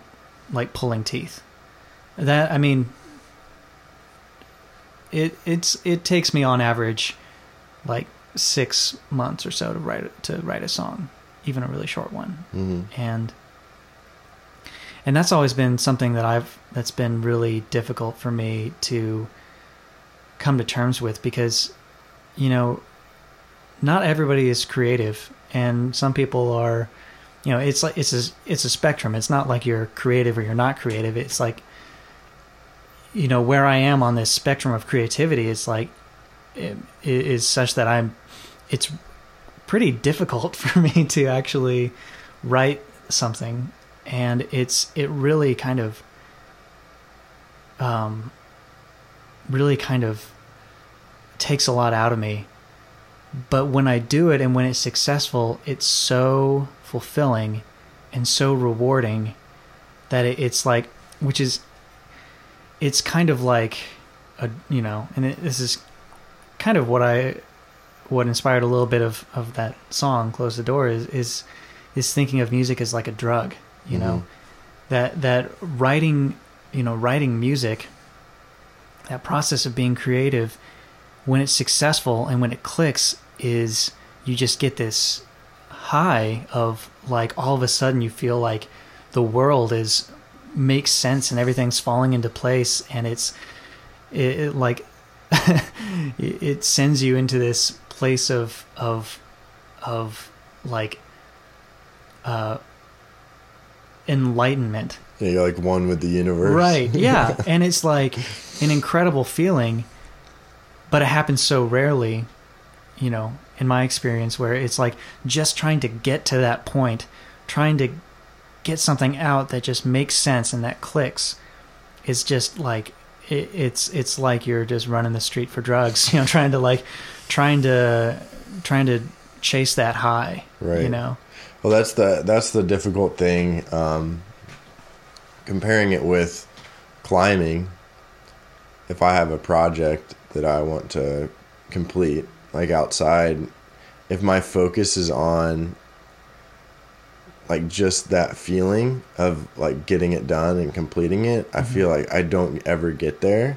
Speaker 2: like pulling teeth. That I mean it it's it takes me on average like 6 months or so to write to write a song, even a really short one.
Speaker 1: hmm
Speaker 2: And and that's always been something that I've that's been really difficult for me to come to terms with because you know not everybody is creative and some people are you know it's like it's a it's a spectrum. It's not like you're creative or you're not creative. It's like you know where I am on this spectrum of creativity is like it, it is such that I'm it's pretty difficult [laughs] for me to actually write something. And it's it really kind of um really kind of takes a lot out of me. But when I do it and when it's successful it's so fulfilling and so rewarding that it, it's like which is it's kind of like a you know and it, this is kind of what I what inspired a little bit of of that song close the door is is is thinking of music as like a drug you mm-hmm. know? That that writing you know writing music that process of being creative when it's successful and when it clicks is you just get this high of like all of a sudden you feel like the world is makes sense and everything's falling into place and it's it, it like [laughs] it it sends you into this place of of of like uh enlightenment
Speaker 1: Yeah, you're like one with the universe.
Speaker 2: Right. Yeah. [laughs] and it's like an incredible feeling, but it happens so rarely, you know, in my experience, where it's like just trying to get to that point, trying to get something out that just makes sense and that clicks is just like it, it's it's like you're just running the street for drugs [laughs] you know trying to like trying to trying to chase that high
Speaker 1: right?
Speaker 2: you know
Speaker 1: Well, that's the that's the difficult thing. Um, comparing it with climbing, if I have a project that I want to complete, like outside, if my focus is on like just that feeling of like getting it done and completing it, I feel mm-hmm. like I don't ever get there.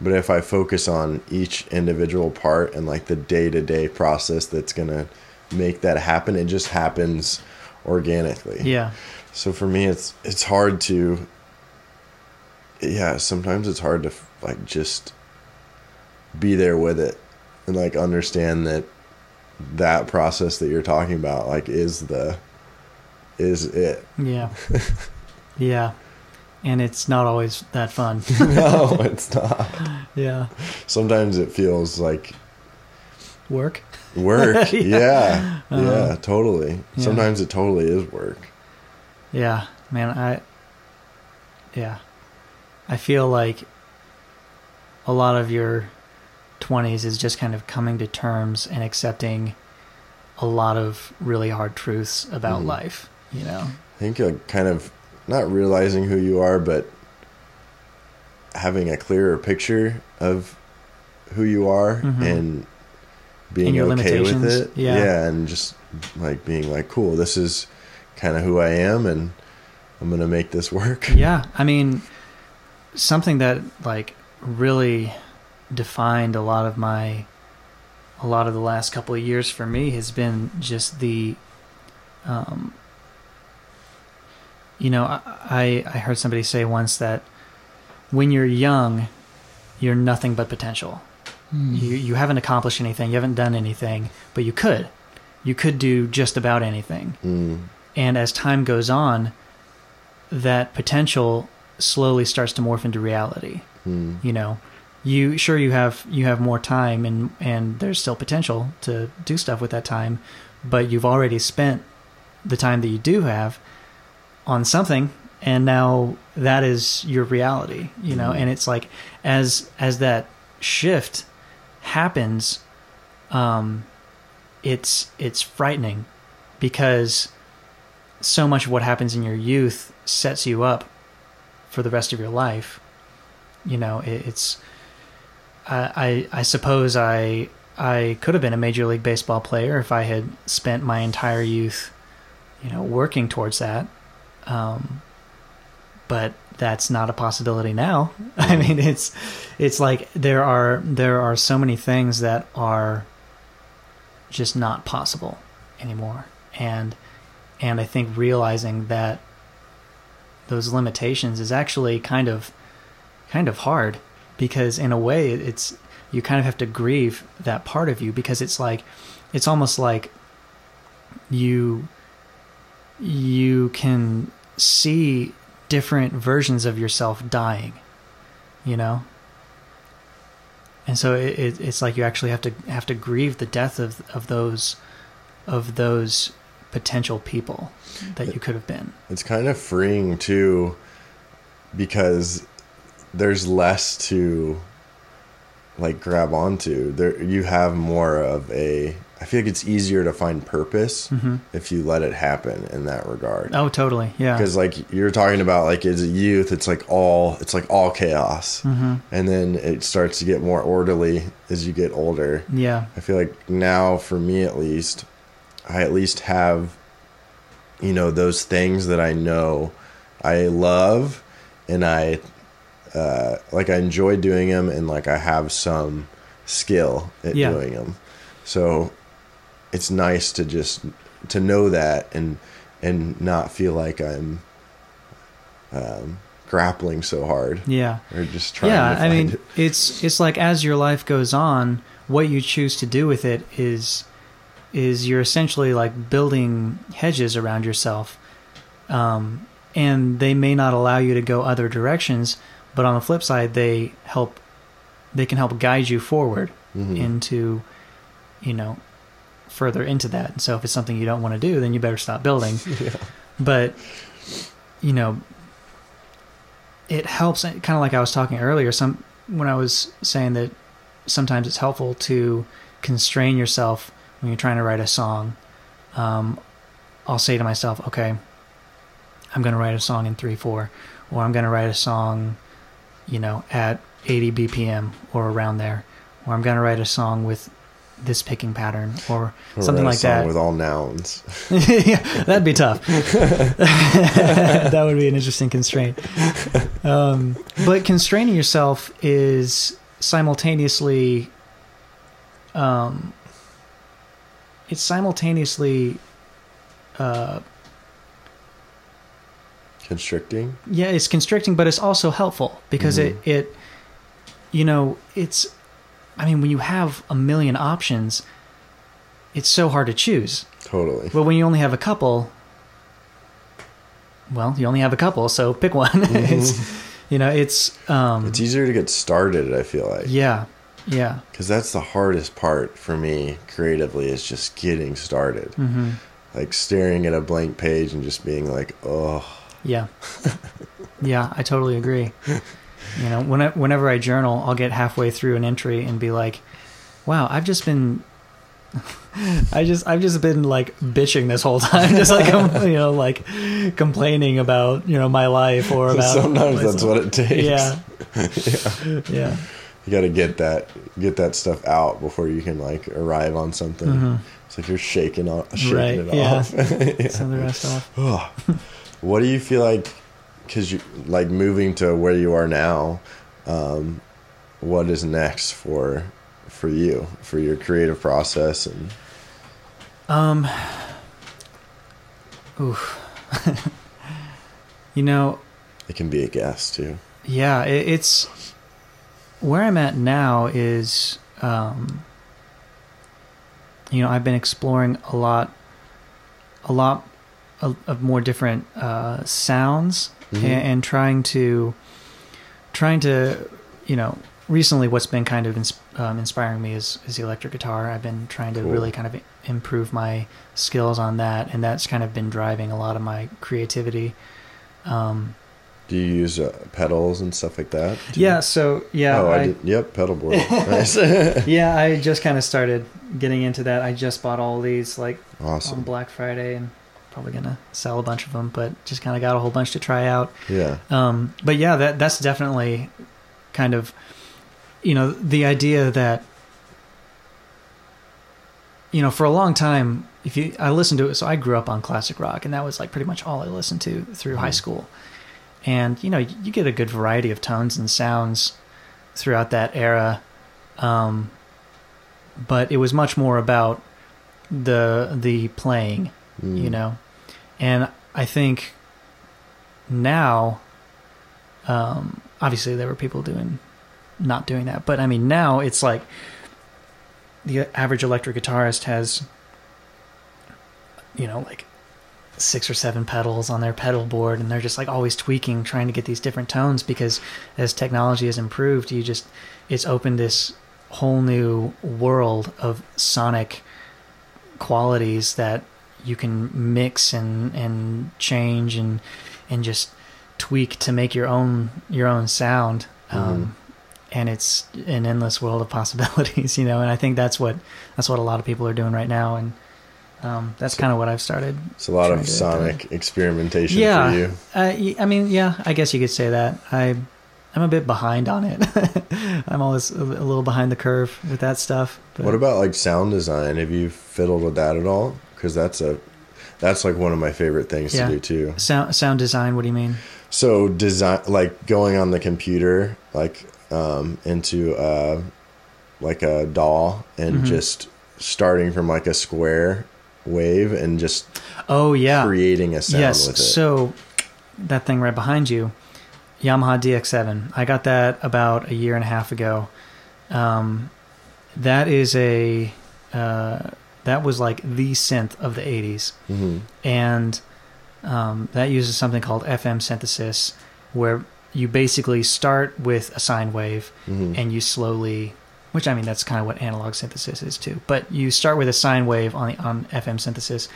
Speaker 1: But if I focus on each individual part and like the day to day process that's gonna make that happen, it just happens organically.
Speaker 2: yeah
Speaker 1: So for me, it's it's hard to. Yeah, sometimes it's hard to like just be there with it and like understand that that process that you're talking about like is the is it.
Speaker 2: yeah [laughs] yeah and it's not always that fun [laughs]
Speaker 1: no, it's not. [laughs]
Speaker 2: yeah
Speaker 1: Sometimes it feels like
Speaker 2: work
Speaker 1: work.
Speaker 2: Yeah.
Speaker 1: yeah. Yeah,
Speaker 2: Uh-huh.
Speaker 1: totally.
Speaker 2: Yeah.
Speaker 1: Sometimes it totally is work.
Speaker 2: Yeah, man, I yeah. I feel like a lot of your 20s is just kind of coming to terms and accepting a lot of really hard truths about
Speaker 1: Mhm.
Speaker 2: life, you know.
Speaker 1: I think like kind of not realizing who you are, but having a clearer picture of who you are
Speaker 2: Mhm.
Speaker 1: and being
Speaker 2: And your
Speaker 1: okay with it.
Speaker 2: yeah.
Speaker 1: and just like being like, cool, this is kind of who I am, and I'm gonna make this work.
Speaker 2: Yeah, I mean something that like really defined a lot of my a lot of the last couple of years for me has been just the um you know I I heard somebody say once that when you're young you're nothing but potential. You you haven't accomplished anything, you haven't done anything, but you could. You could do just about anything.
Speaker 1: Mm,
Speaker 2: And as time goes on, that potential slowly starts to morph into reality.
Speaker 1: mm,
Speaker 2: You know, you sure you have you have more time and and there's still potential to do stuff with that time, but you've already spent the time that you do have on something and now that is your reality, you know,
Speaker 1: Mhm.
Speaker 2: and it's like as as that shift happens um it's it's frightening because so much of what happens in your youth sets you up for the rest of your life. You know, it, it's. I, I I suppose I I could have been a major league baseball player if I had spent my entire youth, you know, working towards that. Um, but that's not a possibility now. [laughs] I mean, it's it's like there are there are so many things that are just not possible anymore, and and I think realizing that those limitations is actually kind of kind of hard because in a way it's you kind of have to grieve that part of you because it's like it's almost like you you can see different versions of yourself dying you know? And so it, it, it's like you actually have to have to grieve the death of of those of those potential people that you could have been.
Speaker 1: It's kind of freeing too because there's less to like grab onto. There you have more of a I feel like it's easier to find purpose
Speaker 2: hmm
Speaker 1: if you let it happen in that regard.
Speaker 2: oh totally. Yeah.
Speaker 1: Because like you're talking about like as a youth, it's like all it's like all chaos,
Speaker 2: hmm
Speaker 1: and then it starts to get more orderly as you get older.
Speaker 2: yeah.
Speaker 1: I feel like now, for me at least, I at least have, you know, those things that I know I love and I, uh, like, I enjoy doing them and, like, I have some skill at
Speaker 2: Yeah.
Speaker 1: doing them. So it's nice to just, to know that and, and not feel like I'm, um, grappling so hard
Speaker 2: yeah
Speaker 1: or just trying
Speaker 2: yeah i mean
Speaker 1: it.
Speaker 2: it's it's like as your life goes on what you choose to do with it is is you're essentially like building hedges around yourself um, and they may not allow you to go other directions but on the flip side they help they can help guide you forward
Speaker 1: Mhm.
Speaker 2: into you know further into that and so if it's something you don't want to do then you better stop building [laughs]
Speaker 1: yeah.
Speaker 2: but you know it helps kind of like i was talking earlier some when i was saying that sometimes it's helpful to constrain yourself when you're trying to write a song um, i'll say to myself okay i'm going to write a song in 3-4 or i'm going to write a song you know at 80 bpm or around there or i'm going to write a song with this picking pattern or
Speaker 1: Or
Speaker 2: something
Speaker 1: write a
Speaker 2: like
Speaker 1: song
Speaker 2: that
Speaker 1: with all nouns. [laughs] [laughs]
Speaker 2: yeah, that'd be tough. [laughs] that would be an interesting constraint. Um, but constraining yourself is simultaneously, um, it's simultaneously, uh,
Speaker 1: Constricting.
Speaker 2: yeah, it's constricting, but it's also helpful because
Speaker 1: Mhm.
Speaker 2: it, it, you know, it's, I mean, when you have a million options, it's so hard to choose.
Speaker 1: Totally.
Speaker 2: But when you only have a couple, well, you only have a couple, so pick one. [laughs] it's, you know, it's, um,
Speaker 1: It's easier to get started, I feel like.
Speaker 2: yeah, yeah,
Speaker 1: Because that's the hardest part for me creatively is just getting started.
Speaker 2: hmm
Speaker 1: Like staring at a blank page and just being like, oh,
Speaker 2: yeah, [laughs] yeah. I totally agree. You know, when I, whenever I journal, I'll get halfway through an entry and be like, "Wow, I've just been." [laughs] I just I've just been like bitching this whole time, [laughs] just like I'm, you know, like complaining about you know my life or about
Speaker 1: sometimes that's what it takes.
Speaker 2: Yeah,
Speaker 1: yeah.
Speaker 2: yeah.
Speaker 1: You got to get that get that stuff out before you can like arrive on something.
Speaker 2: Mhm.
Speaker 1: It's like you're shaking off, shaking
Speaker 2: Right,
Speaker 1: it
Speaker 2: yeah.
Speaker 1: off. [laughs] Yeah.
Speaker 2: Some of the rest off.
Speaker 1: What do you feel like? Because you like moving to where you are now. Um, what is next for for you for your creative process and
Speaker 2: Um. Oof. [laughs] you know,
Speaker 1: it can be a guess too.
Speaker 2: yeah, it, it's where I'm at now is, um, you know, I've been exploring a lot, a lot of, of more different uh, sounds
Speaker 1: Mhm.
Speaker 2: and, and trying to, trying to, you know, recently what's been kind of ins- um, inspiring me is is the electric guitar. I've been trying to
Speaker 1: Cool.
Speaker 2: really kind of improve my skills on that, and that's kind of been driving a lot of my creativity. Um,
Speaker 1: Do you use uh, pedals and stuff like that? too?
Speaker 2: yeah, so yeah,
Speaker 1: oh, I,
Speaker 2: I,
Speaker 1: did. Yep, pedal board. [laughs] nice. [laughs]
Speaker 2: yeah, I just kind of started getting into that. I just bought all these like on. Black Friday, and probably gonna sell a bunch of them, but just kind of got a whole bunch to try out.
Speaker 1: Yeah.
Speaker 2: Um, but yeah, that that's definitely kind of, you know, the idea that you know, for a long time, if you I listened to it, so I grew up on classic rock, and that was like pretty much all I listened to through high
Speaker 1: Mhm.
Speaker 2: school. And you know, you get a good variety of tones and sounds throughout that era, um, but it was much more about the the playing,
Speaker 1: Mm.
Speaker 2: you know, and I think now, um, obviously there were people doing not doing that, but I mean now it's like the average electric guitarist has, you know, like six or seven pedals on their pedal board, and they're just like always tweaking, trying to get these different tones because as technology has improved, you just it's opened this whole new world of sonic qualities that you can mix and and change and and just tweak to make your own your own sound. Um, and it's an endless world of possibilities [laughs] you know and i think that's what that's what a lot of people are doing right now and um, that's kind of what i've started
Speaker 1: It's a lot of sonic experimentation
Speaker 2: yeah
Speaker 1: for you.
Speaker 2: uh, i mean yeah i guess you could say that i i'm a bit behind on it [laughs] i'm always a, little behind the curve with that stuff but
Speaker 1: What about like sound design? Have you fiddled with that at all? Because that's a that's like one of my favorite things
Speaker 2: Yeah.
Speaker 1: to do too.
Speaker 2: sound sound design what do you mean
Speaker 1: So design like going on the computer like um, into uh, like a DAW and
Speaker 2: Mhm.
Speaker 1: just starting from like a square wave and just
Speaker 2: oh yeah.
Speaker 1: creating a sound
Speaker 2: yes
Speaker 1: with it.
Speaker 2: so that thing right behind you yamaha dx7 i got that about a year and a half ago. Um, that is a uh, that was like the synth of the 80s
Speaker 1: hmm
Speaker 2: and um, that uses something called fm synthesis where you basically start with a sine wave
Speaker 1: hmm
Speaker 2: and you slowly which I mean that's kind of what analog synthesis is too. But you start with a sine wave on the, on FM synthesis,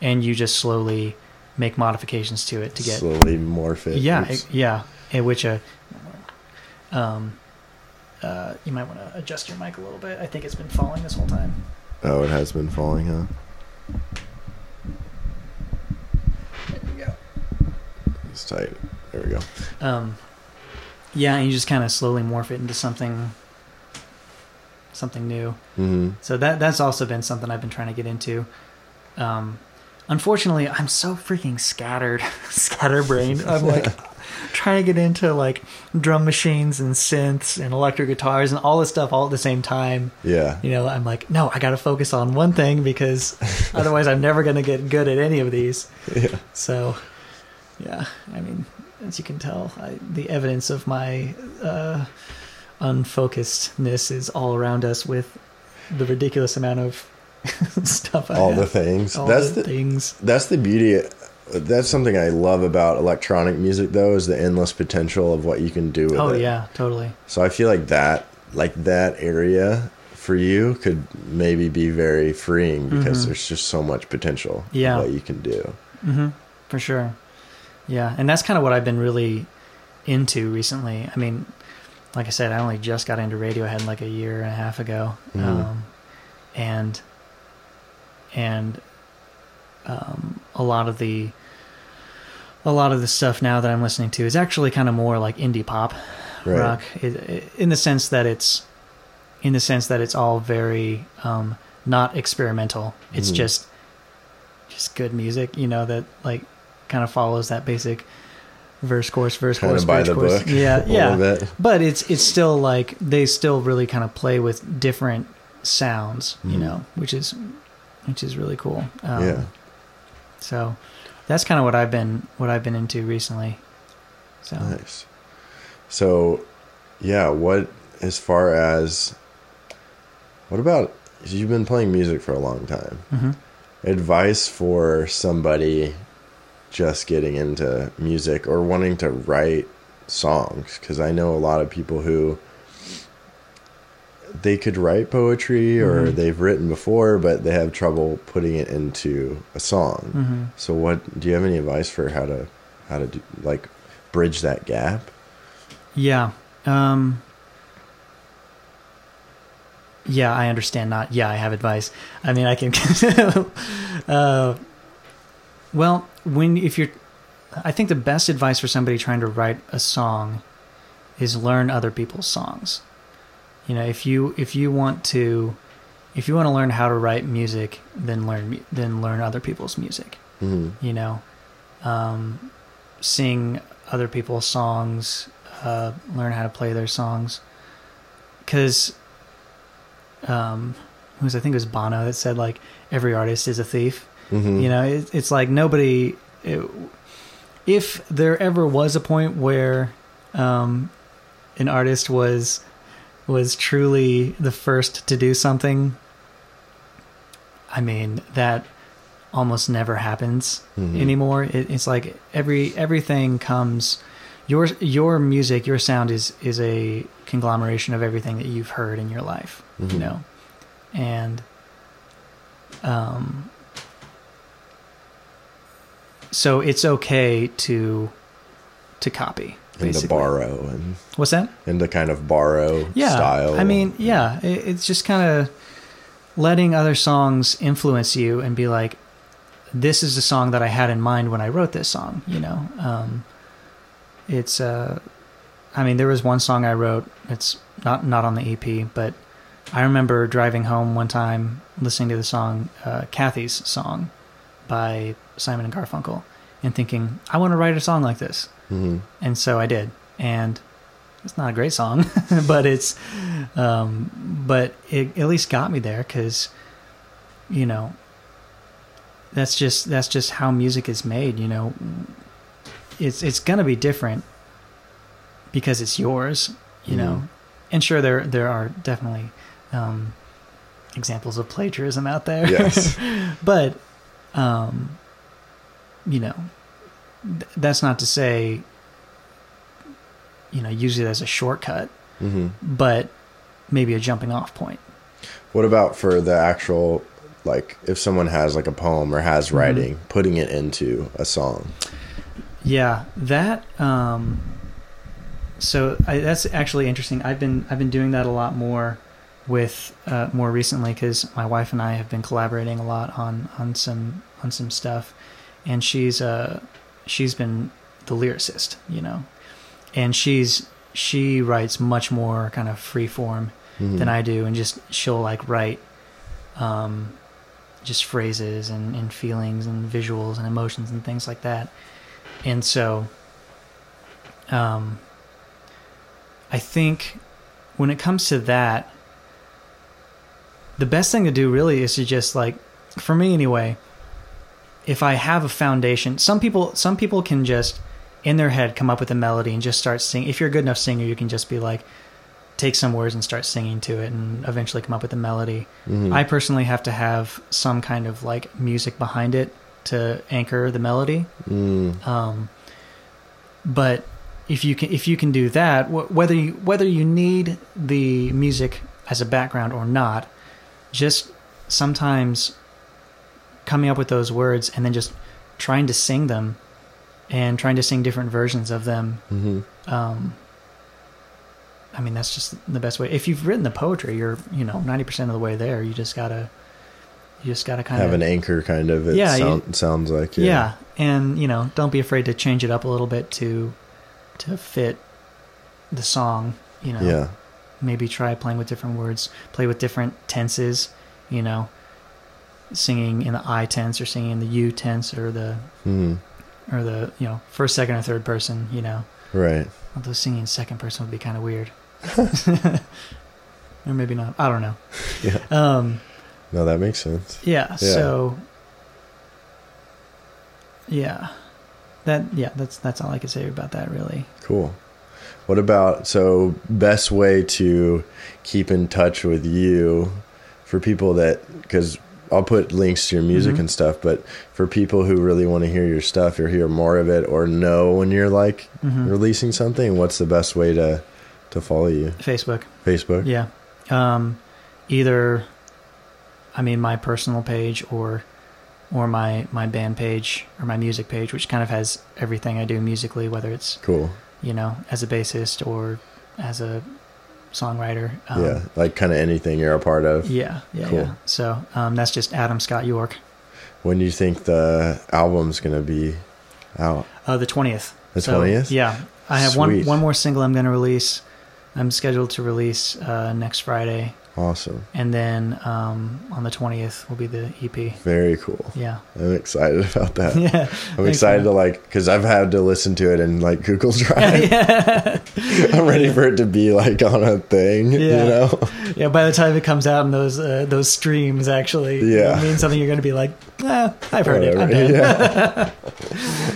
Speaker 2: and you just slowly make modifications to it to get
Speaker 1: slowly morph it.
Speaker 2: yeah it- yeah in which a um uh you might want to adjust your mic a little bit. I think it's been falling this whole time.
Speaker 1: Oh, it has been falling, huh?
Speaker 2: There we go.
Speaker 1: It's tight. There we go.
Speaker 2: Um, yeah, and you just kind of slowly morph it into something something new.
Speaker 1: hmm
Speaker 2: So that that's also been something I've been trying to get into. Um, unfortunately, I'm so freaking scattered, [laughs] scatterbrained. [laughs] I'm like trying to get into like drum machines and synths and electric guitars and all this stuff all at the same time.
Speaker 1: Yeah.
Speaker 2: You know, I'm like, no, I got to focus on one thing because [laughs] otherwise I'm never going to get good at any of these.
Speaker 1: Yeah.
Speaker 2: So, yeah, I mean, as you can tell, I, the evidence of my uh, unfocusedness is all around us with the ridiculous amount of [laughs] stuff I
Speaker 1: All
Speaker 2: have.
Speaker 1: the things.
Speaker 2: all
Speaker 1: That's
Speaker 2: the
Speaker 1: the
Speaker 2: things.
Speaker 1: that's the beauty. That's something I love about electronic music, though, is the endless potential of what you can do with
Speaker 2: Oh
Speaker 1: it.
Speaker 2: yeah, totally.
Speaker 1: So I feel like that, like that area for you, could maybe be very freeing because
Speaker 2: Mhm.
Speaker 1: there's just so much potential.
Speaker 2: Yeah.
Speaker 1: what you can do.
Speaker 2: hmm For sure. Yeah, and that's kind of what I've been really into recently. I mean, like I said, I only just got into Radiohead like a year and a half ago,
Speaker 1: Mhm.
Speaker 2: um, and and um, a lot of the a lot of the stuff now that I'm listening to is actually kind of more like indie pop
Speaker 1: Right.
Speaker 2: rock, it, it, in the sense that it's in the sense that it's all very um, not experimental. It's
Speaker 1: Mhm.
Speaker 2: just just good music, you know, that like kind of follows that basic verse chorus verse
Speaker 1: Kind by
Speaker 2: verse
Speaker 1: book. [laughs]
Speaker 2: Yeah, yeah. But it's it's still like they still really kind of play with different sounds, you
Speaker 1: Mhm.
Speaker 2: know, which is which is really cool. Um,
Speaker 1: yeah.
Speaker 2: So that's kind of what I've been what I've been into recently. So
Speaker 1: Nice. So, yeah, what as far as what about you've been playing music for a long time?
Speaker 2: mhm.
Speaker 1: Advice for somebody just getting into music or wanting to write songs cuz I know a lot of people who they could write poetry or
Speaker 2: Mhm.
Speaker 1: they've written before but they have trouble putting it into a song.
Speaker 2: Mhm.
Speaker 1: So what do you have any advice for how to how to do, like bridge that gap?
Speaker 2: Yeah. Um Yeah, I understand not. Yeah, I have advice. I mean, I can [laughs] uh well, when if you're I think the best advice for somebody trying to write a song is learn other people's songs. You know, if you if you want to if you want to learn how to write music, then learn then learn other people's music.
Speaker 1: hmm
Speaker 2: You know, um, sing other people's songs, uh, learn how to play their songs. Because, um, was I think it was Bono that said like every artist is a thief.
Speaker 1: Hmm
Speaker 2: You know, it, it's like nobody. It, if there ever was a point where um, an artist was was truly the first to do something, I mean that almost never happens
Speaker 1: Mhm.
Speaker 2: anymore. It, it's like every everything comes. Your your music, your sound is is a conglomeration of everything that you've heard in your life. You
Speaker 1: Mhm.
Speaker 2: know, and um, so it's okay to to copy
Speaker 1: and to borrow and
Speaker 2: What's that?
Speaker 1: and to kind of borrow
Speaker 2: Yeah,
Speaker 1: style.
Speaker 2: I mean, yeah, it, it's just kind of letting other songs influence you and be like, this is the song that I had in mind when I wrote this song. You know, um, it's. Uh, I mean, there was one song I wrote. It's not not on the EP, but I remember driving home one time listening to the song uh, "Kathy's Song" by Simon and Garfunkel, and thinking, I want to write a song like this
Speaker 1: Mhm.
Speaker 2: and so I did. And it's not a great song, [laughs] but it's, um, but it at least got me there because, you know, that's just that's just how music is made. You know, it's it's gonna be different because it's yours. You know,
Speaker 1: Mhm.
Speaker 2: and sure there there are definitely um, examples of plagiarism out there.
Speaker 1: Yes. [laughs]
Speaker 2: but um, you know, th- that's not to say you know use it as a shortcut,
Speaker 1: hmm
Speaker 2: but maybe a jumping off point.
Speaker 1: What about for the actual, like, if someone has like a poem or has
Speaker 2: Mm-hmm.
Speaker 1: writing, putting it into a song?
Speaker 2: Yeah, that. Um, so I, that's actually interesting. I've been I've been doing that a lot more with uh, more recently because my wife and I have been collaborating a lot on on some on some stuff, and she's uh she's been the lyricist, you know, and she's she writes much more kind of free form
Speaker 1: Mhm.
Speaker 2: than I do, and just she'll like write, um, just phrases and, and feelings and visuals and emotions and things like that, and so, um, I think when it comes to that, the best thing to do really is to just like, for me anyway, if I have a foundation, some people some people can just in their head come up with a melody and just start singing. If you're a good enough singer, you can just be like take some words and start singing to it and eventually come up with a melody.
Speaker 1: Mhm.
Speaker 2: I personally have to have some kind of like music behind it to anchor the melody.
Speaker 1: Mm.
Speaker 2: Um, but if you can if you can do that, wh- whether you whether you need the music as a background or not, just sometimes coming up with those words and then just trying to sing them and trying to sing different versions of them
Speaker 1: Mhm.
Speaker 2: um, I mean, that's just the best way. If you've written the poetry, you're you know ninety percent of the way there. You just gotta, you just gotta kind of Have
Speaker 1: an anchor, kind of. It
Speaker 2: Yeah, you-
Speaker 1: sounds like.
Speaker 2: yeah. and you know, don't be afraid to change it up a little bit to to fit the song. You know,
Speaker 1: Yeah.
Speaker 2: Maybe try playing with different words, play with different tenses. You know, singing in the I tense or singing in the you tense or the
Speaker 1: Mhm.
Speaker 2: or the you know first, second, or third person. You know,
Speaker 1: Right.
Speaker 2: Although singing second person would be kind of weird. [laughs] or maybe not. I don't know. [laughs]
Speaker 1: Yeah.
Speaker 2: Um,
Speaker 1: No, that makes sense.
Speaker 2: yeah,
Speaker 1: Yeah.
Speaker 2: So. Yeah, that yeah that's that's all I could say about that really.
Speaker 1: Cool. What about so best way to keep in touch with you for people that because I'll put links to your music
Speaker 2: Mhm.
Speaker 1: and stuff, but for people who really want to hear your stuff or hear more of it or know when you're like
Speaker 2: Mhm.
Speaker 1: releasing something, what's the best way to to follow you?
Speaker 2: Facebook.
Speaker 1: Facebook.
Speaker 2: Yeah, um, either I mean my personal page or or my my band page or my music page, which kind of has everything I do musically, whether it's
Speaker 1: Cool.
Speaker 2: You know as a bassist or as a songwriter. Um,
Speaker 1: yeah, like kind of anything you're a part of.
Speaker 2: Yeah, yeah,
Speaker 1: Cool.
Speaker 2: yeah. So um, that's just Adam Scott York.
Speaker 1: When do you think the album's gonna be out?
Speaker 2: Uh, the twentieth.
Speaker 1: The 20th?
Speaker 2: Yeah, I have one one more single I'm going to release. I'm scheduled to release uh, next Friday,
Speaker 1: Awesome.
Speaker 2: and then um, on the twentieth will be the EP.
Speaker 1: Very cool.
Speaker 2: Yeah,
Speaker 1: I'm excited about that. [laughs]
Speaker 2: yeah.
Speaker 1: I'm excited to like because I've had to listen to it in like Google [laughs] Drive. [laughs]
Speaker 2: yeah,
Speaker 1: I'm ready for it to be like on a thing. You know?
Speaker 2: yeah. By the time it comes out in those uh, those streams, actually,
Speaker 1: Yeah.
Speaker 2: it means something you're going to be like, eh, I've heard it.
Speaker 1: Whatever.
Speaker 2: done.
Speaker 1: Yeah.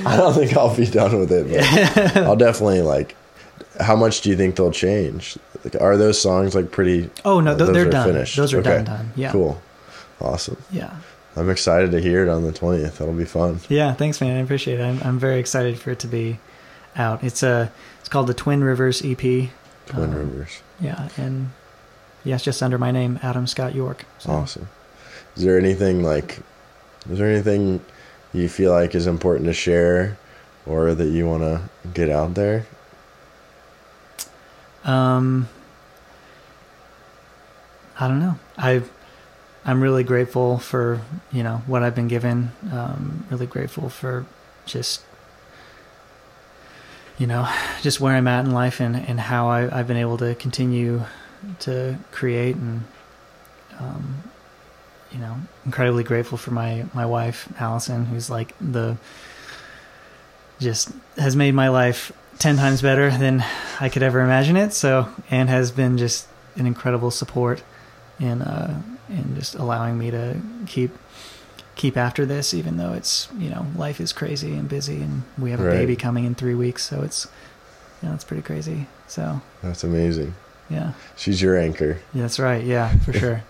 Speaker 1: I don't think I'll be done with it, but I'll definitely like. How much do you think they'll change? Like, are those songs like pretty?
Speaker 2: Oh no, th-
Speaker 1: those
Speaker 2: they're
Speaker 1: are
Speaker 2: done.
Speaker 1: finished?
Speaker 2: Those are
Speaker 1: Okay.
Speaker 2: done. Done. Yeah.
Speaker 1: Cool. Awesome.
Speaker 2: Yeah.
Speaker 1: I'm excited to hear it on the 20th. That'll be fun.
Speaker 2: Yeah, thanks, man. I appreciate it. I'm, I'm very excited for it to be out. It's a it's called the Twin Rivers EP.
Speaker 1: Twin
Speaker 2: Um,
Speaker 1: Rivers.
Speaker 2: Yeah, and yeah, it's just under my name, Adam Scott York. So,
Speaker 1: Awesome. Is there anything like, is there anything you feel like is important to share or that you want to get out there?
Speaker 2: Um, I don't know. I I'm really grateful for you know what I've been given. Um, really grateful for just you know just where I'm at in life and and how I, I've been able to continue to create and um, you know incredibly grateful for my my wife Allison who's like the just has made my life 10 times better than I could ever imagine it. So, and has been just an incredible support in, uh, in just allowing me to keep, keep after this, even though it's, you know, life is crazy and busy and we have a
Speaker 1: Right.
Speaker 2: baby coming in three weeks. So it's, you know, it's pretty crazy. So
Speaker 1: That's amazing.
Speaker 2: yeah,
Speaker 1: She's your anchor.
Speaker 2: yeah that's right. Yeah, for [laughs] sure.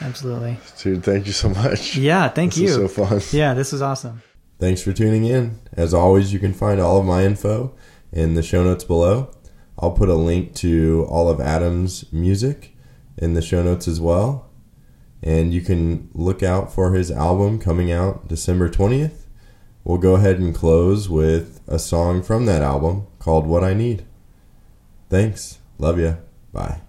Speaker 2: Absolutely.
Speaker 1: Dude, thank you so much.
Speaker 2: Yeah. Thank
Speaker 1: this
Speaker 2: you.
Speaker 1: is so fun.
Speaker 2: yeah. This was awesome.
Speaker 3: Thanks for tuning in. As always, you can find all of my info in the show notes below. I'll put a link to all of Adam's music in the show notes as well. And you can look out for his album coming out December 20th. We'll go ahead and close with a song from that album called What I Need. Thanks. Love ya. Bye.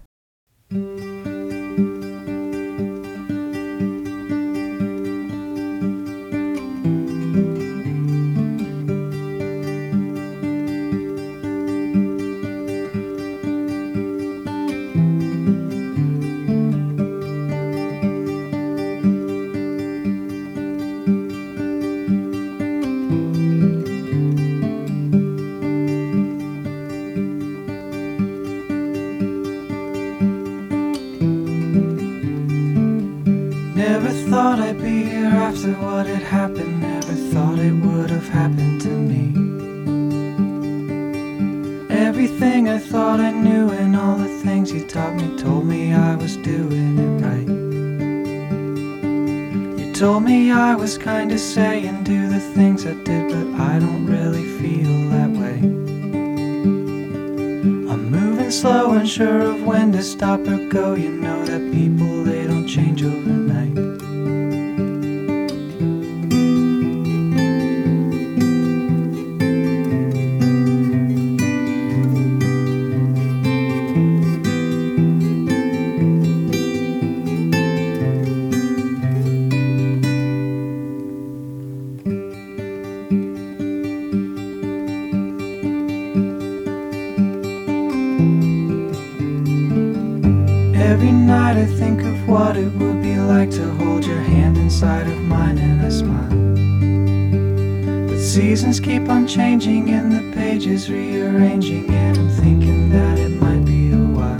Speaker 4: Seasons keep on changing and the pages rearranging, and I'm thinking that it might be a while.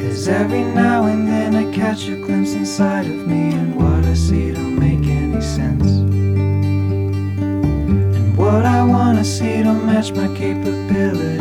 Speaker 4: Cause every now and then I catch a glimpse inside of me, and what I see don't make any sense. And what I wanna see don't match my capabilities.